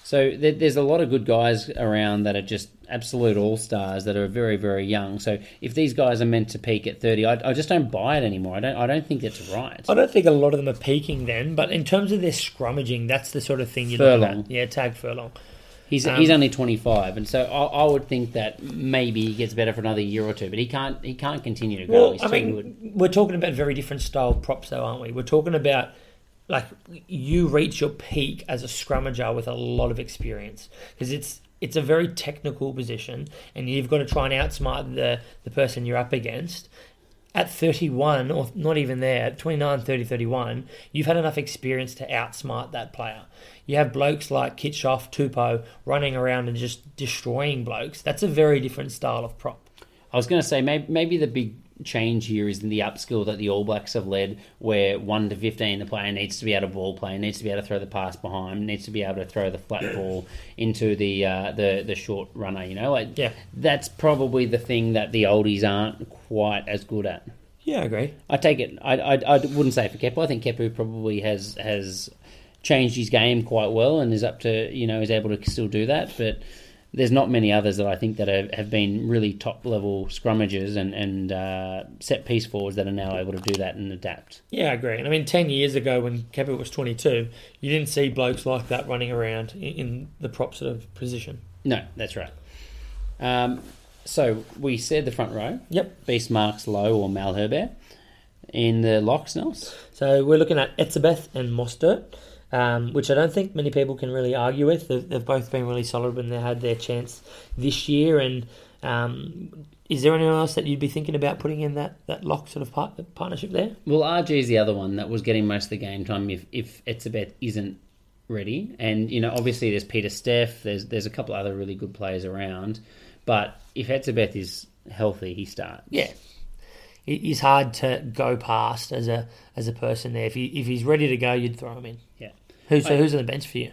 So there, there's a lot of good guys around that are just absolute all stars that are very very young. So if these guys are meant to peak at 30, I, I just don't buy it anymore. I don't I don't think that's right. I don't think a lot of them are peaking then, but in terms of their scrummaging, that's the sort of thing you're Furlong. looking at. Yeah, Tadhg Furlong. He's Um, he's only 25, and so I, I would think that maybe he gets better for another year or two. But he can't he can't continue to go. Well, I mean, good. we're talking about very different style props, though, aren't we? We're talking about like you reach your peak as a scrummager with a lot of experience because it's it's a very technical position, and you've got to try and outsmart the the person you're up against. At 31, or not even there, at 29, 30, 31, you've had enough experience to outsmart that player. You have blokes like Kitshoff, Tupou running around and just destroying blokes. That's a very different style of prop. I was going to say maybe maybe the big change here is in the upskill that the All Blacks have led, where one to 15 the player needs to be able to ball play, needs to be able to throw the pass behind, needs to be able to throw the flat ball into the uh, the the short runner. You know, like Yeah. that's probably the thing that the oldies aren't quite as good at. Yeah, I agree. I take it. I, I, I wouldn't say for Kepu. I think Kepu probably has has changed his game quite well and is up to you know is able to still do that. But there's not many others that I think that have, have been really top level scrummagers and and uh, set piece forwards that are now able to do that and adapt. Yeah, I agree. And I mean, 10 years ago when Kevin was 22, you didn't see blokes like that running around in, the prop sort of position. No, that's right. Um, so we said the front row. Yep. Beast Marx Louw or Malherbe. In the locks, Nels. So we're looking at Etzebeth and Mostert, um, which I don't think many people can really argue with. They've, they've both been really solid when they had their chance this year. And um, is there anyone else that you'd be thinking about putting in that, that lock sort of part, partnership there? Well, RG is the other one that was getting most of the game time if if Etzebeth isn't ready. And you know, obviously there's Pieter-Steph. There's there's a couple other really good players around. But if Etzebeth is healthy, he starts. Yeah. He- He's hard to go past as a as a person there. If he if he's ready to go, you'd throw him in. Yeah. Who, so who's on the bench for you?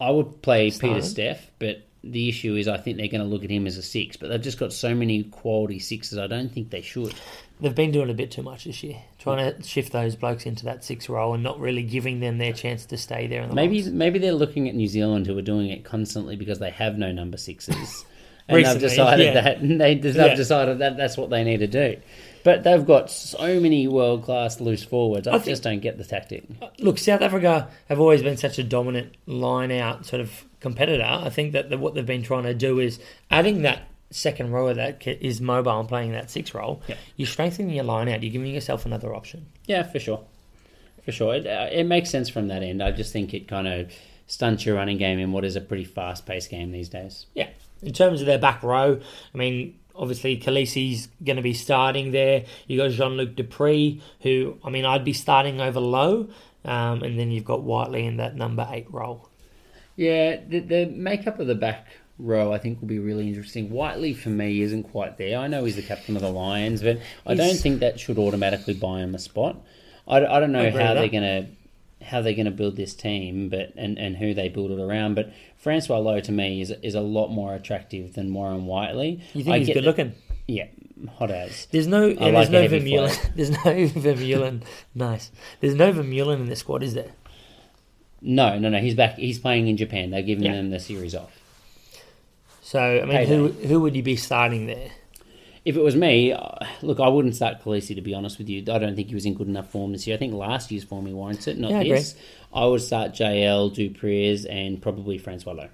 I would play. Pieter-Steph, but the issue is I think they're going to look at him as a six. But they've just got so many quality sixes. I don't think they should. They've been doing a bit too much this year, trying to shift those blokes into that six role and not really giving them their chance to stay there. In the Maybe locks. maybe they're looking at New Zealand who are doing it constantly because they have no number sixes. And they've decided yeah. that they, they've Yeah. decided that that's what they need to do. But they've got so many world class loose forwards. I, I think- just don't get the tactic. look, South Africa have always been such a dominant line out sort of competitor. I think that the, what they've been trying to do is adding that second rower that is mobile and playing that six role. Yeah. You're strengthening your line out. You're giving yourself another option. Yeah, for sure, for sure. It, uh, it makes sense from that end. I just think it kind of stunts your running game in what is a pretty fast paced game these days. Yeah. In terms of their back row, I mean, obviously Kolisi's going to be starting there. You got Jean Luc du Preez, who I mean, I'd be starting over Louw, um, and then you've got Whiteley in that number eight role. Yeah, the, the makeup of the back row I think will be really interesting. Whiteley for me isn't quite there. I know he's the captain of the Lions, but I don't think that should automatically buy him a spot. I, I don't know how they're going to how they're going to build this team, but and, and who they build it around. But Francois Louw to me is is a lot more attractive than Warren Whiteley. You think I he's good looking? Yeah, hot as. There's no, like there's no Vermeulen. There's no Vermeulen. nice. There's no Vermeulen in the squad, is there? No, no, no. He's back. He's playing in Japan. They're giving Yeah. them the series off. So I mean, who who would you be starting there? If it was me, uh, look, I wouldn't start Kolisi to be honest with you. I don't think he was in good enough form this year. I think last year's form he warrants it, not Yeah, I this. I would start JL, du Preez, and probably Francois Louw.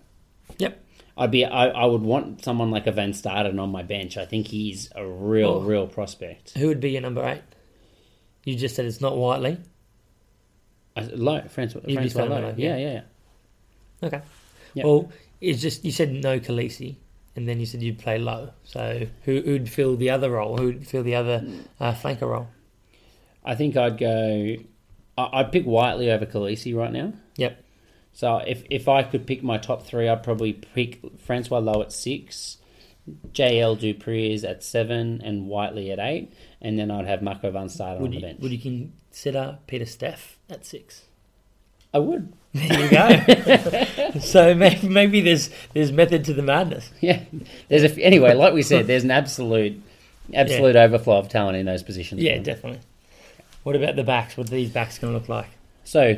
Yep. I'd be, I, I would want someone like a Van Staden on my bench. I think he's a real, Oh. real prospect. Who would be your number eight? You just said it's not Whiteley. I, Louw, Francois, You'd Francois Louw. Louw, Yeah, yeah. yeah, yeah. Okay. Yep. Well, it's just you said no Kolisi, and then you said you'd play Louw. So who who'd fill the other role? Who'd fill the other uh, flanker role? I think I'd go. I- I'd pick Whiteley over Kolisi right now. Yep. So if if I could pick my top three, I'd probably pick Francois Louw at six, JL du Preez at seven, and Whiteley at eight, and then I'd have Marco van Staden on Would the bench. would you consider Pieter-Steph at six? I would. There you go. so maybe, maybe there's there's method to the madness. Yeah. There's a, anyway, like we said, there's an absolute, absolute overflow of talent in those positions. Yeah, definitely. What about the backs? What are these backs going to look like? So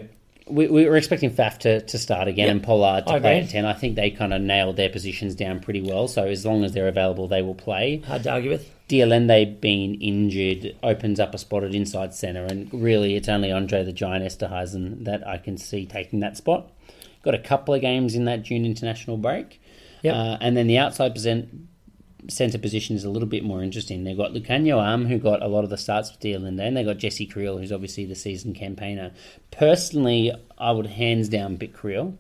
we, we were expecting Faf to, to start again Yeah. and Pollard to I play agree. at 10. I think they kind of nailed their positions down pretty well. So as long as they're available, they will play. Hard to argue with. de Allende being injured opens up a spot at inside centre, and really it's only Andre the Giant Esterhuizen that I can see taking that spot. Got a couple of games in that June international break. Yep. Uh, and then the outside present, centre position is a little bit more interesting. They've got Lukhanyo Am, who got a lot of the starts with de Allende, and they've got Jesse Kriel, who's obviously the season campaigner. Personally, I would hands down pick Kriel.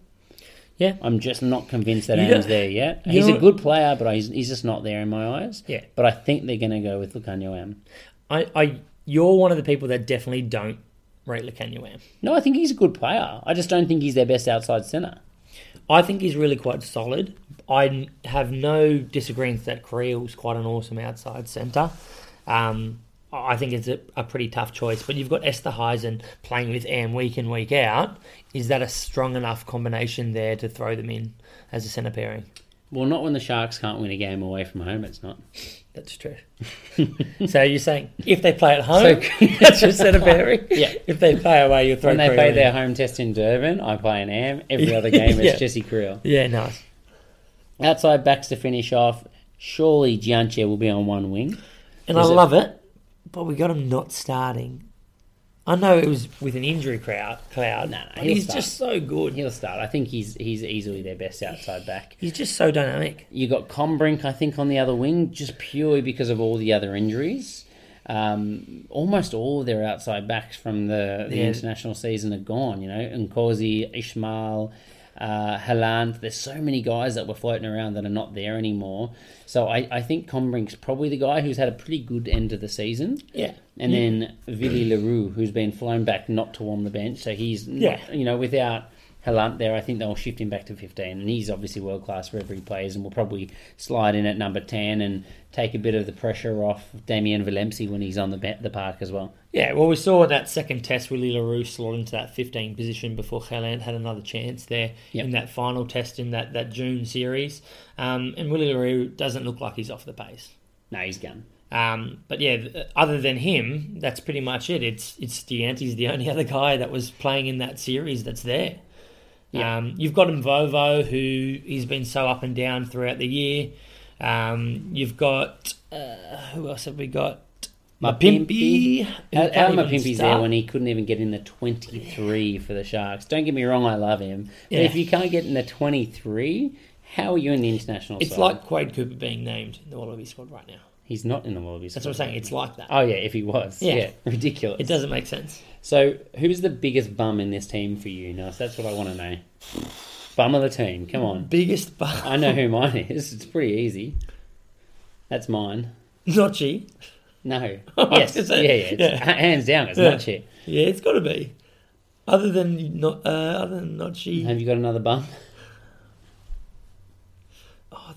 Yeah. I'm just not convinced that You there yet. He's a good player, but he's, he's just not there in my eyes. Yeah. But I think they're going to go with Lukhanyo Am. I, I, you're one of the people that definitely don't rate Lukhanyo Am. No, I think he's a good player. I just don't think he's their best outside centre. I think he's really quite solid. I have no disagreements that Kriel's quite an awesome outside centre. Um, I think it's a, a pretty tough choice, but you've got Esterhuizen playing with Am week in, week out. Is that a strong enough combination there to throw them in as a centre pairing? Well, not when the Sharks can't win a game away from home, it's not. That's true. so you're saying if they play at home, that's your centre pairing? Yeah. If they play away, you'll throw When they play in. their home test in Durban, I play an Am. Every other game, it's Yeah. Jesse Kriel. Yeah, nice. Outside backs to finish off. Surely Dyantyi will be on one wing. And I it- love it, but we got him not starting. I know it was with an injury crowd, cloud, No, no, he's start. just so good. He'll start. I think he's he's easily their best outside back. He's just so dynamic. You got Combrinck, I think, on the other wing, just purely because of all the other injuries. Um, almost all of their outside backs from the, the Yeah. international season are gone. You know, Nkosi, Ismaiel, uh, Gelant. There's so many guys that were floating around that are not there anymore. So I, I think Combrinck's probably the guy who's had a pretty good end of the season. Yeah. And then Willie le Roux, who's been flown back not to warm the bench. So he's, not, Yeah. you know, without Gelant there, I think they'll shift him back to 15. And he's obviously world class wherever he plays and will probably slide in at number 10 and take a bit of the pressure off Damian Willemse when he's on the, the park as well. Yeah, well, we saw in that second test Willie le Roux slot into that 15 position before Gelant had another chance there Yep. in that final test in that, that June series. Um, and Willie le Roux doesn't look like he's off the pace. No, he's gone. Um, but yeah, other than him, that's pretty much it. It's it's Dyantyi's the only other guy that was playing in that series that's there. Yeah. Um, you've got Mvovo, who he's been so up and down throughout the year. Um, you've got uh, who else have we got? Mapimpi. How, can't how even Mapimpi's there when he couldn't even get in the 23 for the Sharks? Don't get me wrong, I love him. But Yeah. if you can't get in the 23, how are you in the international It's side? like Quade Cooper being named in the Wallaby squad right now. He's not in the Wallabies. That's what I'm saying. It's like that. Oh, yeah, if he was. Yeah. Yeah, ridiculous. It doesn't make sense. So, who's the biggest bum in this team for you? No, that's what I want to know. Bum of the team, come on. Biggest bum. I know who mine is. It's pretty easy. That's mine. Notchy. No. yes. gonna Yeah, yeah. It's, yeah. Hands down, it's Yeah. not shit. Yeah, it's got to be. Other than not, uh, other than Notchy, Have you got another bum?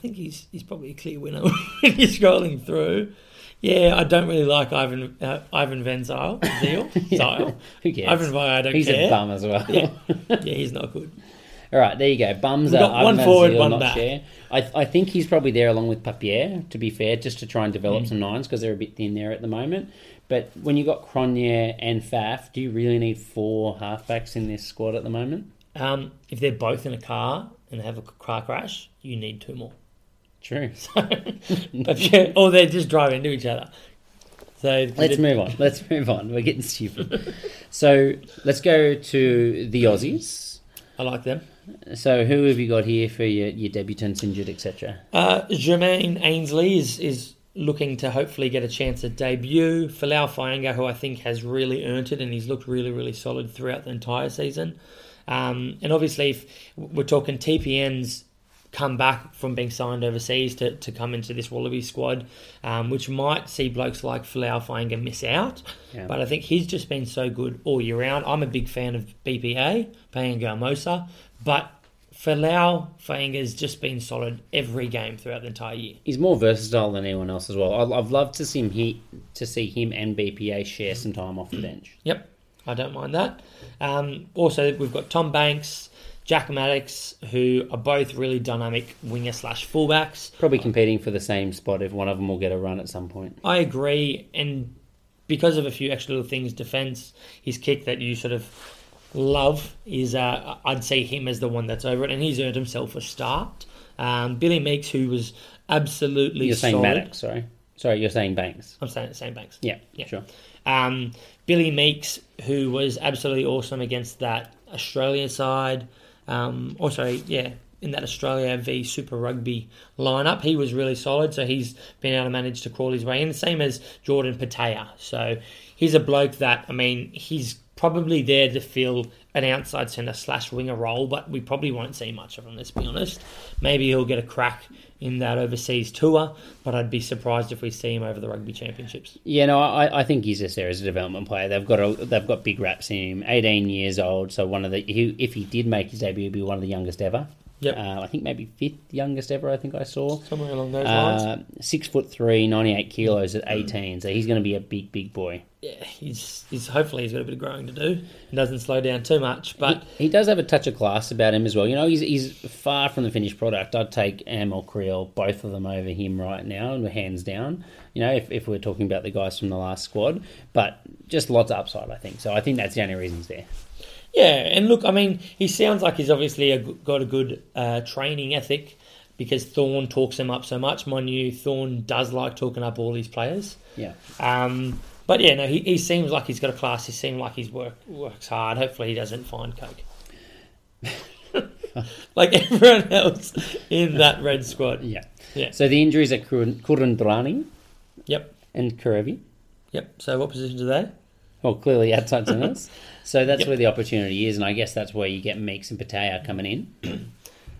I think he's he's probably a clear winner when you're scrolling through. Yeah, I don't really like Ivan uh, Ivan Van Zyl. Zeal, Zyle. Who cares? Ivan Van, I don't He's care. a bum as well. Yeah. yeah, he's not good. All right, there you go. Bums are one Ivan forward, one back. Share. I, I think he's probably there along with Papier, to be fair, just to try and Mm. develop some nines because they're a bit thin there at the moment. But when you've got Cronje and Faf, do you really need four halfbacks in this squad at the moment? Um, if they're both in a car and have a car crash, you need two more. True. Yeah, or they're just driving into each other. So Let's move on. Let's move on. We're getting stupid. so let's go to the Aussies. I like them. So who have you got here for your, your debutants injured, etc.? Uh, Jermaine Ainsley is, is looking to hopefully get a chance at debut. Folau Fainga'a, who I think has really earned it, and he's looked really, really solid throughout the entire season. Um, and obviously, if we're talking TPN's come back from being signed overseas to, to come into this Wallaby squad, um, which might see blokes like Folau Fainga'a miss out. Yeah. But I think he's just been so good all year round. I'm a big fan of BPA, Paenga-Amosa, but Falau Fainga's just been solid every game throughout the entire year. He's more versatile than anyone else as well. I'd, I've loved to see him he, to see him and BPA share some time off the bench. Yep, I don't mind that. Um, also, we've got Tom Banks, Jack Maddocks, who are both really dynamic winger slash fullbacks. Probably competing for the same spot if one of them will get a run at some point. I agree, and because of a few extra little things, defence, his kick that you sort of love is, uh, I'd say him as the one that's over it, and he's earned himself a start. Um, Billy Meakes, who was absolutely You're saying solid. Maddox, sorry. Sorry, you're saying Banks. I'm saying same Banks. Yeah, Yeah. sure. Um, Billy Meakes, who was absolutely awesome against that Australia side. Um, also, yeah, in that Australia v Super Rugby lineup, he was really solid. So he's been able to manage to crawl his way in. Same as Jordan Petaia. So he's a bloke that I mean, he's probably there to fill an outside centre slash winger role, but we probably won't see much of him. Let's be honest. Maybe he'll get a crack in that overseas tour, but I'd be surprised if we see him over the rugby championships. Yeah, no, I, I think he's just there as a development player. They've got a, they've got big raps in him. Eighteen years old, so one of the he, if he did make his debut, he'd be one of the youngest ever. Yep. Uh, I think maybe fifth youngest ever. I think I saw. Somewhere along those lines. Uh, six foot three, 98 kilos at eighteen. So he's going to be a big, big boy. Yeah, he's, he's hopefully he's got a bit of growing to do. He doesn't slow down too much, but he, he does have a touch of class about him as well. You know, he's he's far from the finished product. I'd take Am or Creel, both of them over him right now, and hands down. You know, if, if we're talking about the guys from the last squad, but just lots of upside, I think. So I think that's the only reason he's there. yeah. And look, I mean, he sounds like he's obviously a, got a good uh, training ethic because Thorn talks him up so much. My new Thorn does like talking up all these players. Yeah. Um, but yeah, no, he, he seems like he's got a class. He seems like he's work works hard. Hopefully, he doesn't find coke. like everyone else in that red squad. Yeah. Yeah. So the injuries are Kuridrani Yep. and Kerevi. Yep. So what positions are they? Well, clearly outside centres. so that's Yep. where the opportunity is, and I guess that's where you get Meakes and Petaia coming in.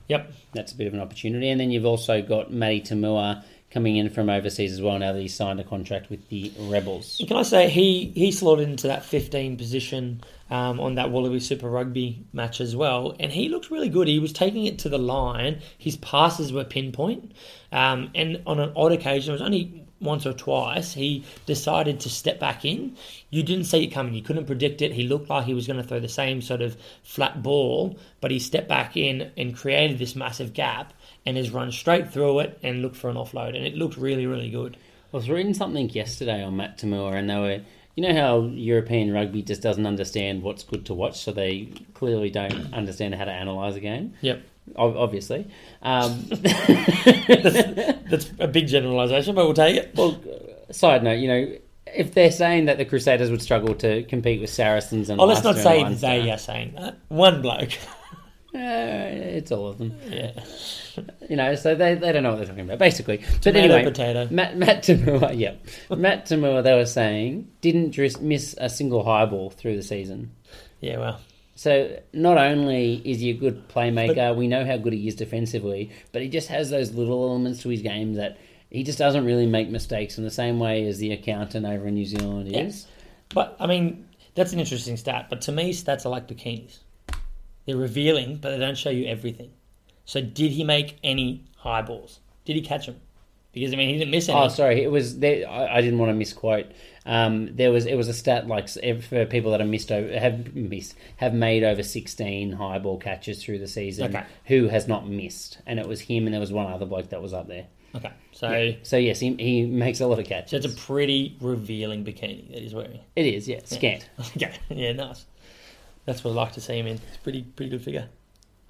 Yep. That's a bit of an opportunity. And then you've also got Matty Toomua coming in from overseas as well now that he's signed a contract with the Rebels. Can I say he he slotted into that 15 position um, on that Wallaby Super Rugby match as well, and he looked really good. He was taking it to the line. His passes were pinpoint, um, and on an odd occasion, it was only once or twice, he decided to step back in. You didn't see it coming. You couldn't predict it. He looked like he was going to throw the same sort of flat ball, but he stepped back in and created this massive gap and has run straight through it and looked for an offload, and it looked really, really good. I was reading something yesterday on Matt Toomua, and they were, you know, how European rugby just doesn't understand what's good to watch, so they clearly don't understand how to analyse a game. Yep. Obviously, um, That's a big generalisation, but we'll take it. well, side note, you know, if they're saying that the Crusaders would struggle to compete with Saracens and Oh, let's not say they are saying that. One bloke. uh, it's all of them. Yeah. You know, so they, they don't know what they're talking about, basically. But Tomato, anyway, potato. Matt, Matt Toomua, yeah. Matt Toomua, they were saying, didn't miss a single high ball through the season. Yeah, well. So not only is he a good playmaker, we know how good he is defensively, but he just has those little elements to his game that he just doesn't really make mistakes in the same way as the accountant over in New Zealand is. But, I mean, that's an interesting stat. But to me, stats are like bikinis. They're revealing, but they don't show you everything. So, did he make any high balls? Did he catch them? Because, I mean, he didn't miss any. Oh, sorry, it was there. I, I didn't want to misquote. Um, there was it was a stat like for people that have missed over have missed have made over sixteen high ball catches through the season. Okay. Who has not missed? And it was him, and there was one other bloke that was up there. Okay. So, So yes, he, he makes a lot of so catches. it's a pretty revealing bikini that he's wearing. It is, yeah, scant. Okay. Yeah, nice. That's what I like to see him in. It's pretty, pretty good figure.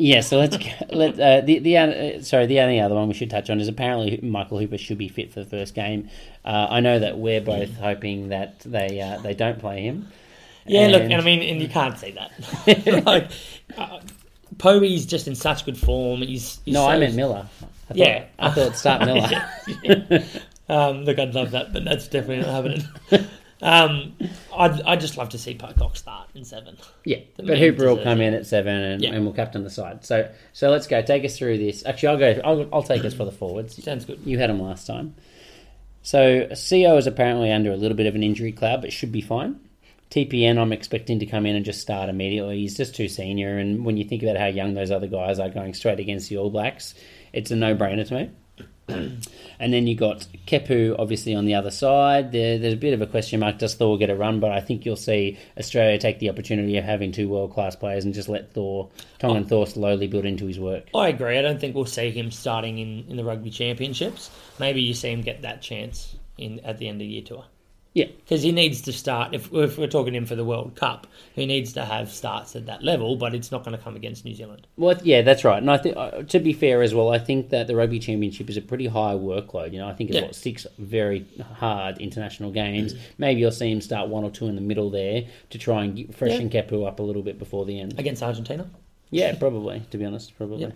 Yeah, so let's let uh, the the uh, sorry the only other one we should touch on is apparently Michael Hooper should be fit for the first game. Uh, I know that we're both hoping that they uh, they don't play him. Yeah, look, And- and I mean, and you can't say that. like, uh, just in such good form. He's, he's No, so- I meant Miller. I thought, Yeah. I thought start Miller. Yeah. um, look, I'd love that, but that's definitely not happening. Um, I'd, I'd just love to see Pocock start in seven. Yeah, The but Hooper will come in at seven, and, Yeah. and we'll captain the side. So, so let's go. Take us through this. Actually, I'll go. I'll, I'll take us for the forwards. Sounds good. You had them last time. So, Sio is apparently under a little bit of an injury cloud, but should be fine. TPN, I'm expecting to come in and just start immediately. He's just too senior, and when you think about how young those other guys are going straight against the All Blacks, it's a no-brainer to me. and then you got Kepu obviously on the other side. There, there's a bit of a question mark. Does Thor get a run? But I think you'll see Australia take the opportunity of having two world class players and just let Thor, Tongan Thor, slowly build into his work. I agree. I don't think we'll see him starting in, in the rugby championships. Maybe you see him get that chance in at the end of year tour. Yeah, Because he needs to start, if, if we're talking him for the World Cup, he needs to have starts at that level, but it's not going to come against New Zealand. Well, yeah, that's right. And I think, uh, to be fair as well, I think that the rugby championship is a pretty high workload. You know, I think it's Yeah. what six very hard international games. Maybe you'll see him start one or two in the middle there to try and get, freshen Kepu up a little bit before the end. Against Argentina? Yeah, probably. To be honest, probably. Yep.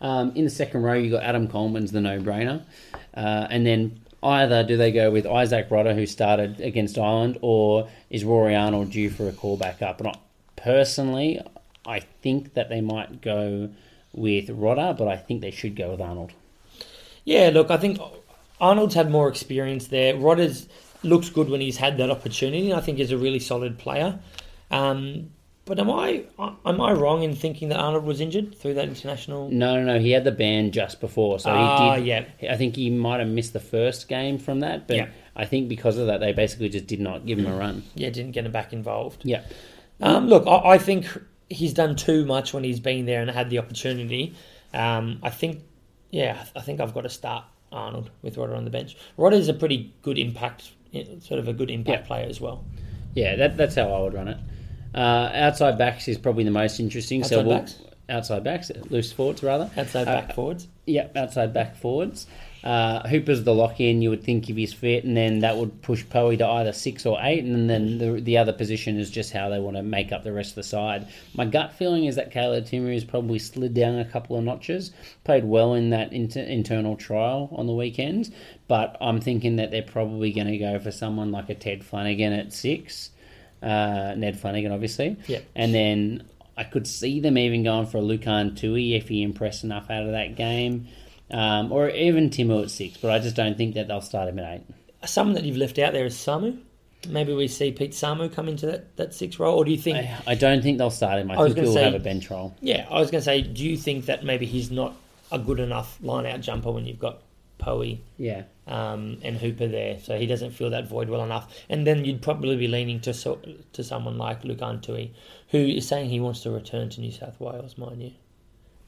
Um, in the second row, you got Adam Coleman's the no-brainer, uh, and then either do they go with Izack Rodda, who started against Ireland, or is Rory Arnold due for a call back up? And personally, I think that they might go with Rodda, but I think they should go with Arnold. Yeah, look, I think Arnold's had more experience there. Rodders looks good when he's had that opportunity. I think he's a really solid player. Um, but am I am I wrong in thinking that Arnold was injured through that international? No, no, no. He had the ban just before, so Ah, he did. Yeah, I think he might have missed the first game from that, but Yeah. I think because of that, they basically just did not give him a run. Yeah, didn't get him back involved. Yeah. Um, look, I, I think he's done too much when he's been there and had the opportunity. Um, I think, yeah, I think I've got to start Arnold with Rodda on the bench. Rodda's a pretty good impact, sort of a good impact Yeah. player as well. Yeah, that, that's how I would run it. Uh, outside backs is probably the most interesting. so Outside we'll, backs? outside backs, loose forwards rather. Outside Uh, back forwards. Yeah, outside back forwards. Uh, Hooper's the lock in. You would think if he's fit, and then that would push Poey to either six or eight, and then the the other position is just how they want to make up the rest of the side. My gut feeling is that Caleb Timu has probably slid down a couple of notches. Played well in that inter- internal trial on the weekend, but I'm thinking that they're probably going to go for someone like a Ted Flanagan at six. Uh, Ned Flanagan, obviously. Yeah. And then I could see them even going for a Lukhan Tui if he impressed enough out of that game. Um, or even Timu at six, but I just don't think that they'll start him at eight. Someone that you've left out there is Samu. Maybe we see Pete Samu come into that, that six role, or do you think? I, I don't think they'll start him. I, I think he'll say- have a bench role. Yeah, I was going to say, do you think that maybe he's not a good enough line out jumper when you've got Poey Yeah. Um, and Hooper there, so he doesn't fill that void well enough. And then you'd probably be leaning to so, to someone like Lukhan Tui, who is saying he wants to return to New South Wales, mind you.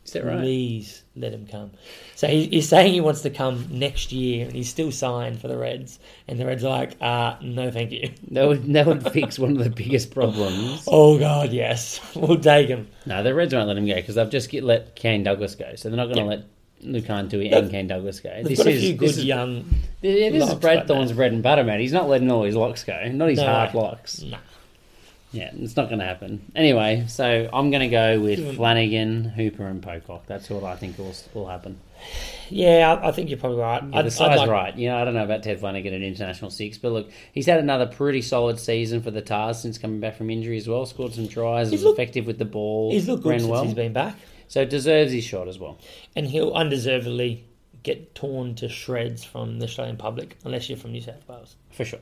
Is that right? Please let him come. So he, he's saying he wants to come next year, and he's still signed for the Reds. And the Reds are like, uh, no, thank you. That would, that would fix one of the biggest problems. Oh God, yes, we'll take him. No, the Reds won't let him go because they've just get, let Kane Douglas go. So they're not going to Yeah. let They've- and Kane Douglas go. This got a is, few good this is, young. yeah, this is locks, Brad Thorn's bread and butter, man. He's not letting all his locks go. Not his No hard way. locks. Nah. Yeah, it's not going to happen. Anyway, so I'm going to go with. Flanagan, Hooper, and Pocock. That's what I think will, will happen. Yeah, I, I think you're probably right. Yeah, the size right. You know, I don't know about Ted Flanagan at international six, but look, he's had another pretty solid season for the Tahs since coming back from injury as well. Scored some tries, He's was looked- effective with the ball, He's looked good ran since well, he's been back, so deserves his shot as well. and he'll undeservedly get torn to shreds from the Australian public unless you're from New South Wales. For sure.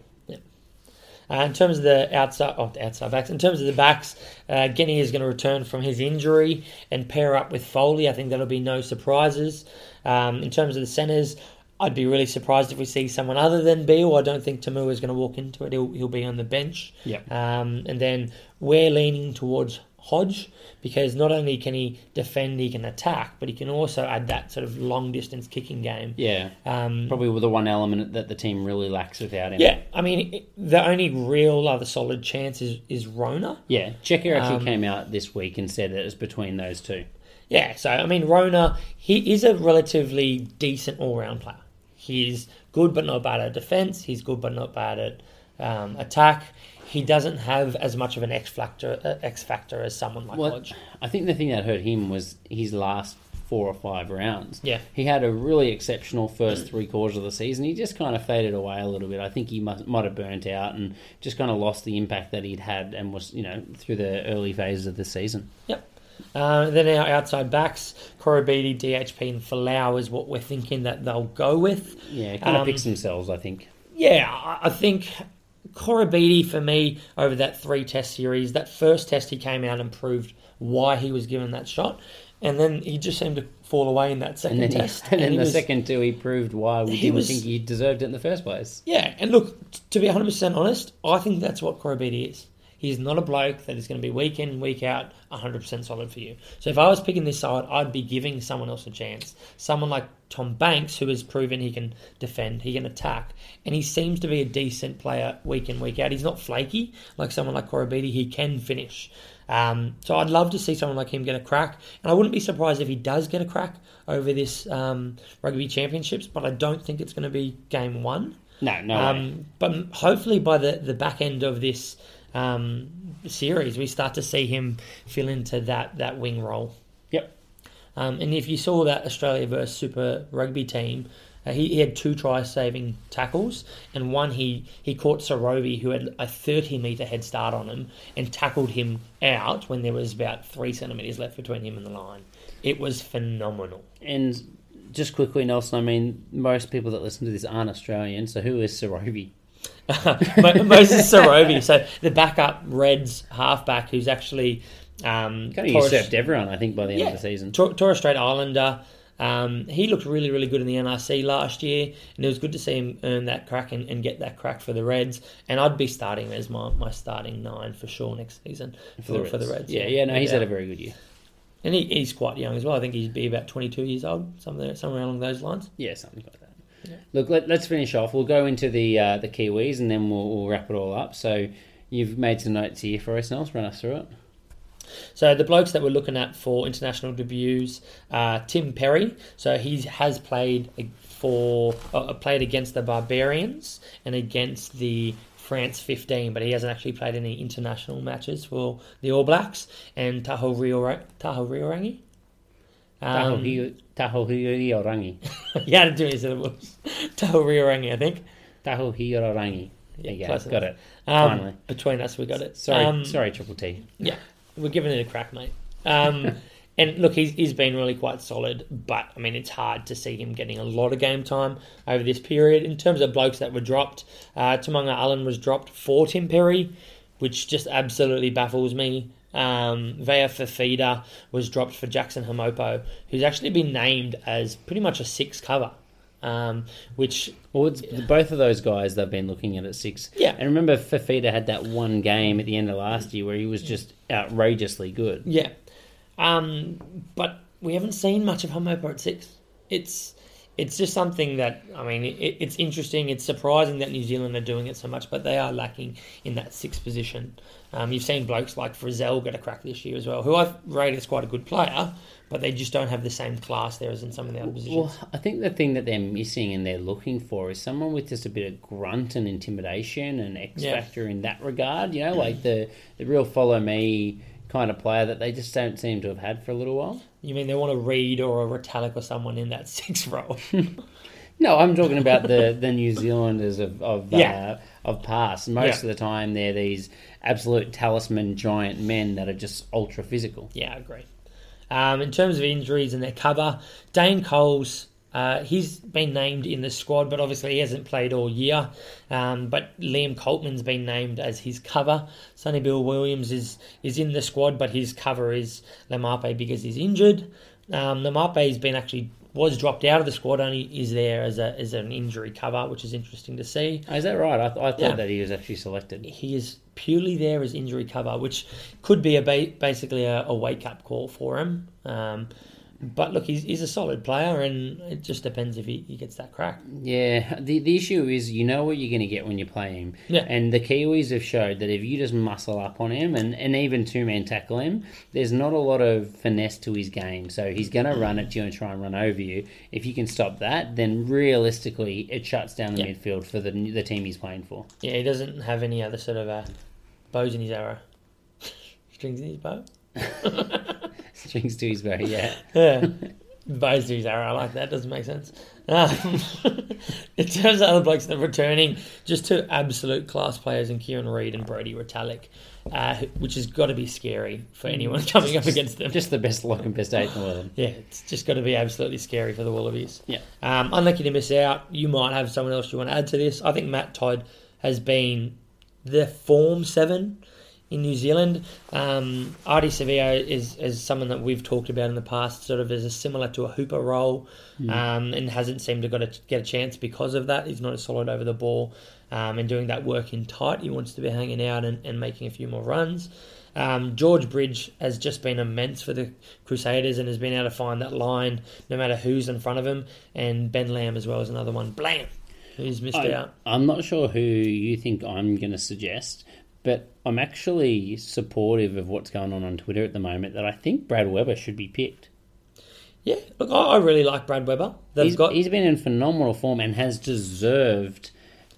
Uh, in terms of the outside, oh, the outside backs, in terms of the backs, uh, Genia is going to return from his injury and pair up with Foley. I think that'll be no surprises. Um, in terms of the centres, I'd be really surprised if we see someone other than Beale. I don't think Toomua is going to walk into it. He'll, he'll be on the bench. Yep. Um, and then we're leaning towards Hodge because not only can he defend, he can attack, but he can also add that sort of long distance kicking game. Yeah, Um, probably the one element that the team really lacks without him. yeah, I mean, it- the only real other solid chance is, is Rona. yeah. Cheika actually Um, came out this week and said that it was between those two. Yeah, so I mean, Rona, he is a relatively decent all round player. He's good but not bad at defense. He's good but not bad at um, attack. He doesn't have as much of an X factor, uh, X factor as someone like Well, Hodge. I think the thing that hurt him was his last four or five rounds. Yeah. He had a really exceptional first three quarters of the season. He just kind of faded away a little bit. I think he must, might have burnt out and just kind of lost the impact that he'd had and was, you know, through the early phases of the season. Yep. Uh, then our outside backs, Koroibete, DHP, and Folau is what we're thinking that they'll go with. Yeah, kind of Um, picks themselves, I think. Yeah, I I think Koroibete for me over that three test series, that first test he came out and proved why he was given that shot. and then he just seemed to fall away in that second And then, he, test. and then he the was- second two, he proved why we He didn't was- think he deserved it in the first place. Yeah, and look, t- to be 100% honest, I think that's what Koroibete is. He's not a bloke that is going to be week in, week out, 100% solid for you. So if I was picking this side, I'd be giving someone else a chance. Someone like Tom Banks, who has proven he can defend, he can attack, and he seems to be a decent player week in, week out. He's not flaky like someone like Koroibete. He can finish. Um, so I'd love to see someone like him get a crack, and I wouldn't be surprised if he does get a crack over this um, rugby championships. But I don't think it's going to be game one. No, no. Um, but hopefully, by the, the back end of this um, series, we start to see him fill into that, that wing role. Yep. Um, and if you saw that Australia versus Super Rugby team, uh, he, he had two try saving tackles, and one he, he caught Sorobi, who had a 30 metre head start on him, and tackled him out when there was about three centimetres left between him and the line. It was phenomenal. And just quickly, Nelson, I mean, most people that listen to this aren't Australian, so who is Sorobi? Mo- Moses Sorovi, so the backup Reds halfback, who's actually um, Kind of Torres- usurped everyone, I think, by the end yeah, of the season. Tor- Torres Strait Islander. Um, he looked really, really good in the NRC last year, and it was good to see him earn that crack and, and get that crack for the Reds. And I'd be starting him as my, my starting nine for sure next season for, for the Reds. Yeah, yeah, no, he's doubt. had a very good year. and he, he's quite young as well. I think he'd be about twenty two years old, somewhere somewhere along those lines. Yeah, something like that. Look, let, us finish off. We'll go into the uh, the Kiwis and then we'll, we'll wrap it all up. So you've made some notes here for us, Nels. Run us through it. So the blokes that we're looking at for international debuts, uh, Tim Perry. So he has played for uh, played against the Barbarians and against the France 15, but he hasn't actually played any international matches for the All Blacks. And Taho Riorangi. Um, Hi- Taho Hiorangi. he had too many syllables. Taho Riorangi, I think. Taho Hiorangi. There you go. close Got enough. it. Um, Finally. Between us, we got it. Sorry, Um, sorry, Triple T. Yeah, we're giving it a crack, mate. Um, and look, he's, he's been really quite solid, but I mean, it's hard to see him getting a lot of game time over this period. In terms of blokes that were dropped, uh, Tamunga Allen was dropped for Tim Perry, which just absolutely baffles me. Um, Vaea Fifita was dropped for Jackson Hemopo, who's actually been named as pretty much a six cover. Um, which Well, it's, both of those guys they've been looking at at six. Yeah. And remember, Fifita had that one game at the end of last year where he was just outrageously good. Yeah. Um, but we haven't seen much of Hamopo at six. It's it's just something that I mean it, it's interesting. It's surprising that New Zealand are doing it so much, but they are lacking in that sixth position. Um, you've seen blokes like Frizzell get a crack this year as well, who I've rated as quite a good player, but they just don't have the same class there as in some of the other positions. Well, I think the thing that they're missing and they're looking for is someone with just a bit of grunt and intimidation and X Yeah. factor in that regard. You know, like the, the real follow me kind of player that they just don't seem to have had for a little while. you mean they want a Read or a Retallick or someone in that sixth role? No, I'm talking about the, the New Zealanders of of, Yeah. uh, of past. Most Yeah. of the time, they're these absolute talisman giant men that are just ultra physical. Yeah, I agree. Um, in terms of injuries and their cover, Dane Coles, uh, he's been named in the squad, but obviously he hasn't played all year. Um, but Liam Coltman's been named as his cover. Sonny Bill Williams is is in the squad, but his cover is Lamape because he's injured. Um, Lamape's been actually was dropped out of the squad, only is there as a as an injury cover, which is interesting to see. Oh, is that right? I, th- I thought Yeah. that he was actually selected. He is purely there as injury cover, which could be a ba- basically a, a wake up call for him. Um, but look, he's, he's a solid player, and it just depends if he, he gets that crack. Yeah, the the issue is you know what you're going to get when you play him. Yeah. And the Kiwis have showed that if you just muscle up on him and, and even two man tackle him, there's not a lot of finesse to his game. So he's going to run at you and try and run over you. If you can stop that, then realistically it shuts down the Yeah. midfield for the the team he's playing for. Yeah, he doesn't have any other sort of uh, bows in his arrow, strings in his bow. Strings to his bow, yeah. Yeah. Bows to his arrow. I like that. Doesn't make sense. Um, in terms of other blokes that are returning, just two absolute class players in Kieran Read and Brodie Retallick, uh, which has got to be scary for anyone coming up against them. Just the best lock and best eight in the world. Yeah, it's just got to be absolutely scary for the Wallabies. Yeah. Um, unlucky to miss out. You might have someone else you want to add to this. I think Matt Todd has been the form seven in New Zealand. Um, Ardie Savea is, is someone that we've talked about in the past, sort of as a similar to a hooper role, um, and hasn't seemed to got a, get a chance because of that. He's not as solid over the ball um, and doing that work in tight. He wants to be hanging out and, and making a few more runs. Um, George Bridge has just been immense for the Crusaders and has been able to find that line no matter who's in front of him. And Ben Lam as well is another one. Blam! Who's missed I, out. I'm not sure who you think I'm going to suggest, but I'm actually supportive of what's going on on Twitter at the moment. That I think Brad Weber should be picked. Yeah, look, I, really like Brad Weber. They've He's, got he's been in phenomenal form and has deserved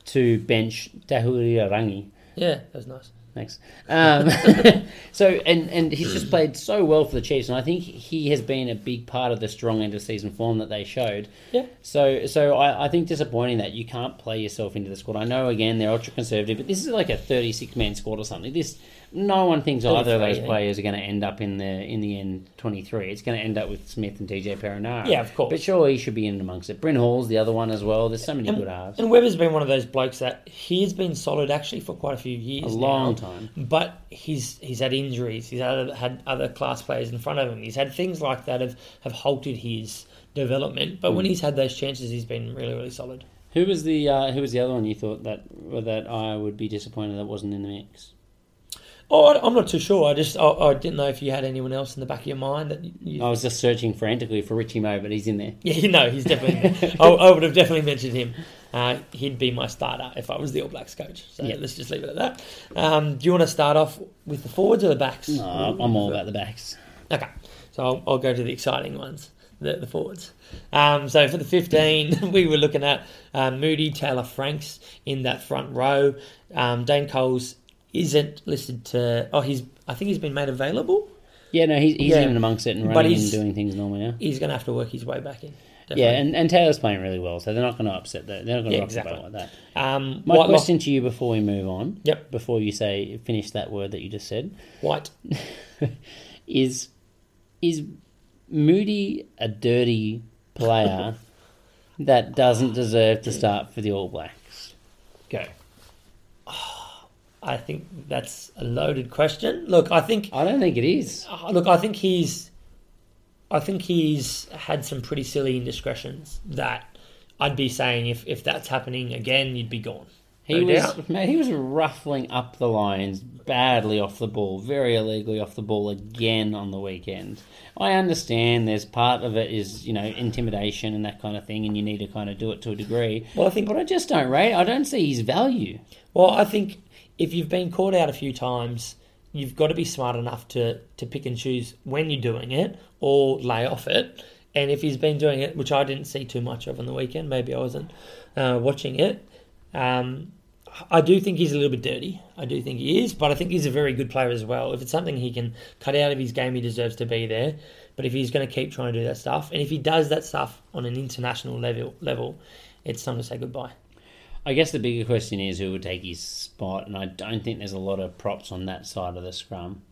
to bench Tahulia Rangi. yeah, that was nice. Thanks. Um, so and and he's just played so well for the Chiefs, and I think he has been a big part of the strong end of season form that they showed. Yeah. So so I, I think disappointing that you can't play yourself into the squad. I know again they're ultra conservative, but this is like a thirty six man squad or something. This no one thinks either of those yeah. players are going to end up in the in the end twenty three. It's going to end up with Smith and TJ Perenara. Yeah, of course. But sure, he should be in amongst it. Bryn Hall's the other one as well. There's so many And, good halves. and Weber's been one of those blokes that he's been solid actually for quite a few years. A now. long time. But he's he's had injuries. He's had, had other class players in front of him. He's had things like that have, have halted his development. But Hmm. when he's had those chances, he's been really really solid. Who was the uh, who was the other one you thought that that I would be disappointed that wasn't in the mix? Oh, I'm not too sure. I just I, I didn't know if you had anyone else in the back of your mind that you. I was just searching frantically for Richie Mo, but he's in there. Yeah, you know, he's definitely. I, I would have definitely mentioned him. Uh, he'd be my starter if I was the All Blacks coach. So Yeah. let's just leave it at that. Um, do you want to start off with the forwards or the backs? No, I'm all about the backs. Okay, so I'll, I'll go to the exciting ones, the, the forwards. Um, so for the 15, we were looking at uh, Moody, Taylor Franks in that front row. Um, Dane Coles isn't listed to. Oh, he's. I think he's been made available. Yeah, no, he's, he's Yeah. in amongst it and But running and he's- doing things normally now. He's going to have to work his way back in. Yeah, and, and Taylor's playing really well, so they're not going to upset that. They're not going to Yeah, rock the boat exactly. like that. um, My Whitelock- question to you before we move on, Yep. before you say finish that word that you just said, White. is is Moody a dirty player that doesn't deserve to start for the All Blacks? Go. I think that's a loaded question. Look, I think I don't think it is. Uh, Look, I think he's, I think he's had some pretty silly indiscretions that I'd be saying if if that's happening again, you'd be gone. He No was doubt. mate, he was ruffling up the lines badly off the ball, very illegally off the ball again on the weekend. I understand there's part of it is, you know, intimidation and that kind of thing and you need to kind of do it to a degree. Well, I think- but I just don't rate I don't see his value. Well, I think if you've been caught out a few times, you've got to be smart enough to to pick and choose when you're doing it or lay off it. And if he's been doing it, which I didn't see too much of on the weekend, maybe I wasn't uh, watching it. Um, I do think he's a little bit dirty. I do think he is, but I think he's a very good player as well. If it's something he can cut out of his game, he deserves to be there. But if he's going to keep trying to do that stuff, and if he does that stuff on an international level, level, it's time to say goodbye. I guess the bigger question is who would take his spot, and I don't think there's a lot of props on that side of the scrum.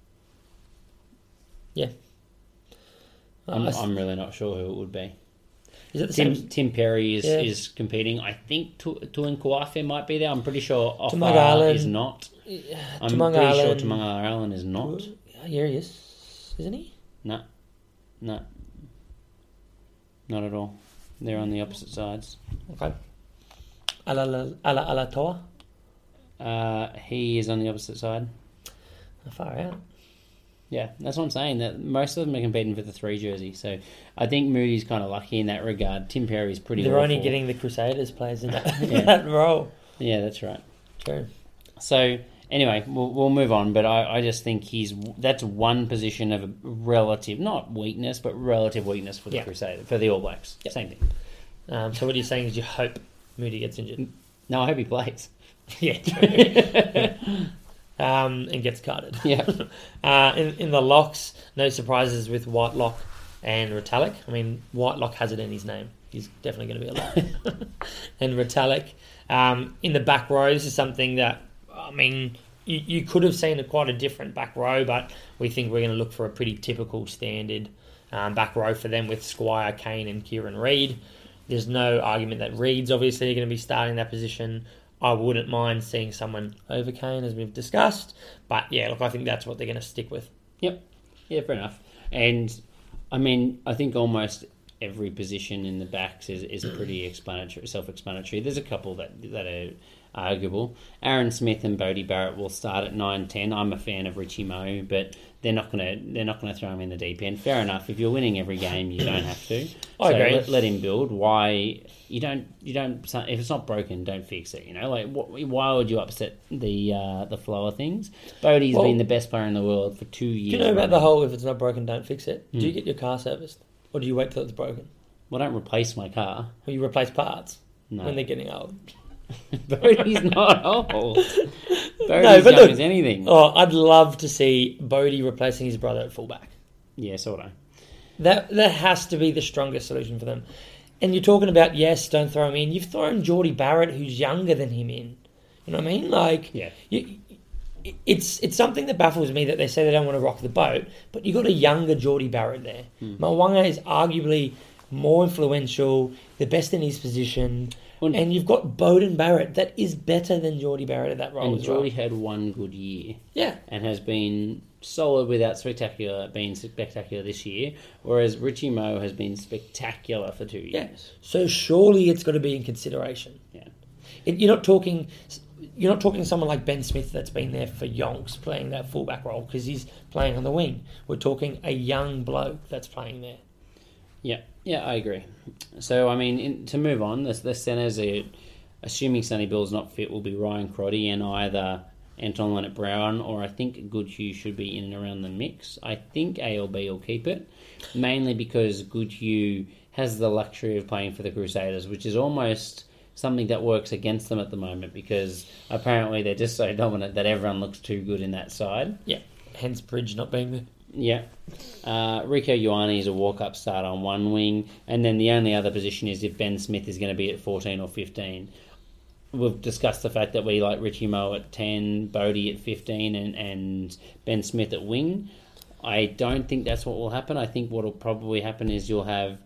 Yeah. I'm, Uh, I s- I'm really not sure who it would be. is it the Tim, same? Tim Perry is, Yeah. is competing. I think Tu- Tuan Kuafe might be there. I'm pretty sure Offa is not. I'm Tumanga pretty Allen. sure Tumanga Allen is not. Yeah, he is, isn't he? No, no, not at all. They're on the opposite sides. Okay. Ala ala ala toa. Uh, he is on the opposite side. Far out. Yeah, that's what I'm saying. That most of them are competing for the three jersey. So I think Moody's kind of lucky in that regard. Tim Perry's pretty. They're only getting the Crusaders players in that, Yeah. that role. Yeah, that's right. True. So anyway, we'll, we'll move on. But I, I just think he's that's one position of a relative, not weakness, but relative weakness for the Yeah. Crusader for the All Blacks. Yep. Same thing. Um, so what you're saying is you hope Moody gets injured. No, I hope he plays. yeah. Um, and gets carded. Yeah. Uh, in, in the locks, no surprises with Whitelock and Retallick. I mean, Whitelock has it in his name. He's definitely going to be a lock. and Retallick. Um, in the back row, this is something that, I mean, you, you could have seen a quite a different back row, but we think we're going to look for a pretty typical standard um, back row for them with Squire, Cane, and Kieran Read. There's no argument that Read's obviously going to be starting that position. I wouldn't mind seeing someone over Cane, as we've discussed. But yeah, look, I think that's what they're going to stick with. Yep. Yeah, fair enough. And I mean, I think almost every position in the backs is, is pretty explanatory, self-explanatory. There's a couple that that are arguable. Aaron Smith and Bodie Barrett will start at 9-10. I'm a fan of Richie Moe, but they're not gonna they're not gonna throw him in the deep end. Fair enough. If you're winning every game, you don't have to. I so agree. Let, let him build. Why you don't you don't if it's not broken, don't fix it. You know, like what, why would you upset the uh, the flow of things? Bodie's Well- been the best player in the world for two years. Do you know about the whole if it's not broken, don't fix it? Do Hmm. you get your car serviced? Or do you wait till it's broken? Well, I don't replace my car. Or you replace parts No. when they're getting old? Bodie's not old. Bodie's No, but young look- as anything. Oh, I'd love to see Bodie replacing his brother at fullback. Yeah, sort of. That that has to be the strongest solution for them. And you're talking about yes, don't throw him in. You've thrown Jordie Barrett, who's younger than him, in. You know what I mean? Like, Yeah. you, it's it's something that baffles me that they say they don't want to rock the boat, but you've got a younger Jordie Barrett there. Hmm. Mo'unga is arguably more influential, the best in his position, Well- and you've got Beauden Barrett that is better than Jordie Barrett at that role And as well. Had one good year Yeah, and has been solid without spectacular being spectacular this year, whereas Richie Moe has been spectacular for two years. yeah. So surely it's got to be in consideration. Yeah. It, you're not talking. You're not talking someone like Ben Smith that's been there for yonks playing that fullback role because he's playing on the wing. We're talking a young bloke that's playing there. Yeah, yeah, I agree. So, I mean, in, to move on, the, the centres assuming Sonny Bill's not fit, will be Ryan Crotty and either Anton Lienert-Brown or I think Goodhue should be in and around the mix. I think ALB will keep it, mainly because Goodhue has the luxury of playing for the Crusaders, which is almost something that works against them at the moment because apparently they're just so dominant that everyone looks too good in that side. Yeah, hence Bridge not being there. Yeah. Uh, Rieko Ioane is a walk up start on one wing, and then the only other position is if Ben Smith is going to be at 14 or 15. We've discussed the fact that we like Richie Moe at 10, Bodie at 15, and, and Ben Smith at wing. I don't think that's what will happen. I think what will probably happen is you'll have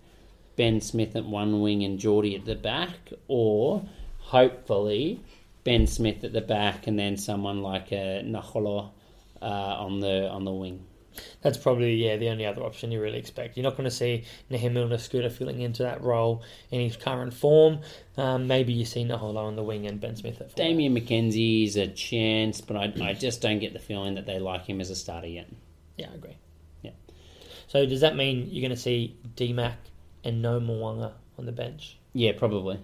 Ben Smith at one wing and Jordie at the back, or hopefully Ben Smith at the back and then someone like a Naholo uh, on the on the wing. That's probably yeah the only other option you really expect. You're not going to see Nehe Milner-Skudder filling into that role in his current form. Um, maybe you see Naholo on the wing and Ben Smith at. Damian McKenzie's a chance, but I, I just don't get the feeling that they like him as a starter yet. Yeah, I agree. Yeah. So does that mean you're going to see DMAC and no Mo'unga on the bench? Yeah, probably.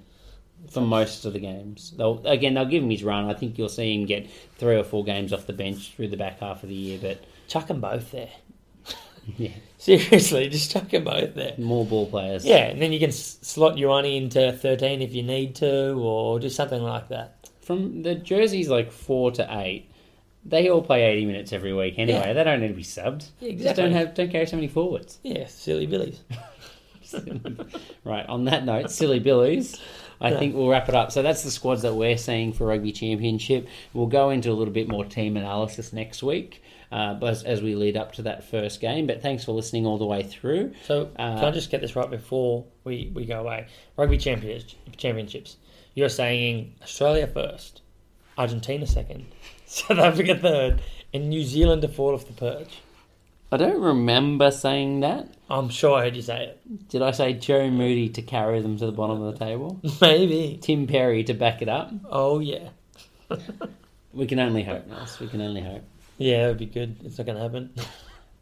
For most of the games. They'll again they'll give him his run. I think you'll see him get three or four games off the bench through the back half of the year, but Chuck them both there. yeah. Seriously, just chuck them both there. More ball players. Yeah, and then you can s- slot Ioane into 13 if you need to, or do something like that. From the jerseys like four to eight, they all play eighty minutes every week anyway. Yeah. They don't need to be subbed. Yeah, Just exactly. don't have don't carry so many forwards. Yeah, silly billies. Right, on that note, silly billies. I think we'll wrap it up. So that's the squads that we're seeing for Rugby Championship. We'll go into a little bit more team analysis next week, uh, but as, as we lead up to that first game. But thanks for listening all the way through. So Uh, can I just get this right before we, we go away? Rugby champions, championships. You're saying Australia first, Argentina second, South Africa third, and New Zealand to fall off the perch. I don't remember saying that. I'm sure I heard you say it. Did I say Joe Moody to carry them to the bottom of the table? Maybe. Tim Perry to back it up? Oh yeah. We can only hope, Nels. We can only hope. Yeah, that would be good. It's not going to happen.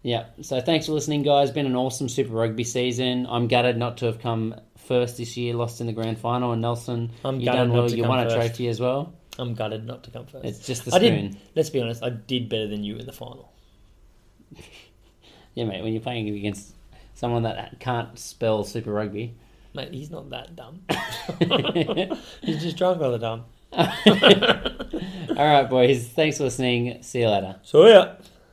Yeah. So thanks for listening, guys. Been an awesome Super Rugby season. I'm gutted not to have come first this year. Lost in the grand final, and Nelson, I'm you gutted done well. to You won a trophy as well. I'm gutted not to come first. It's just the I did. Let's be honest. I did better than you in the final. Yeah, mate. When you're playing against someone that can't spell Super Rugby. Mate, he's not that dumb. he's just drunk all the time. All right, boys. Thanks for listening. See you later. So yeah.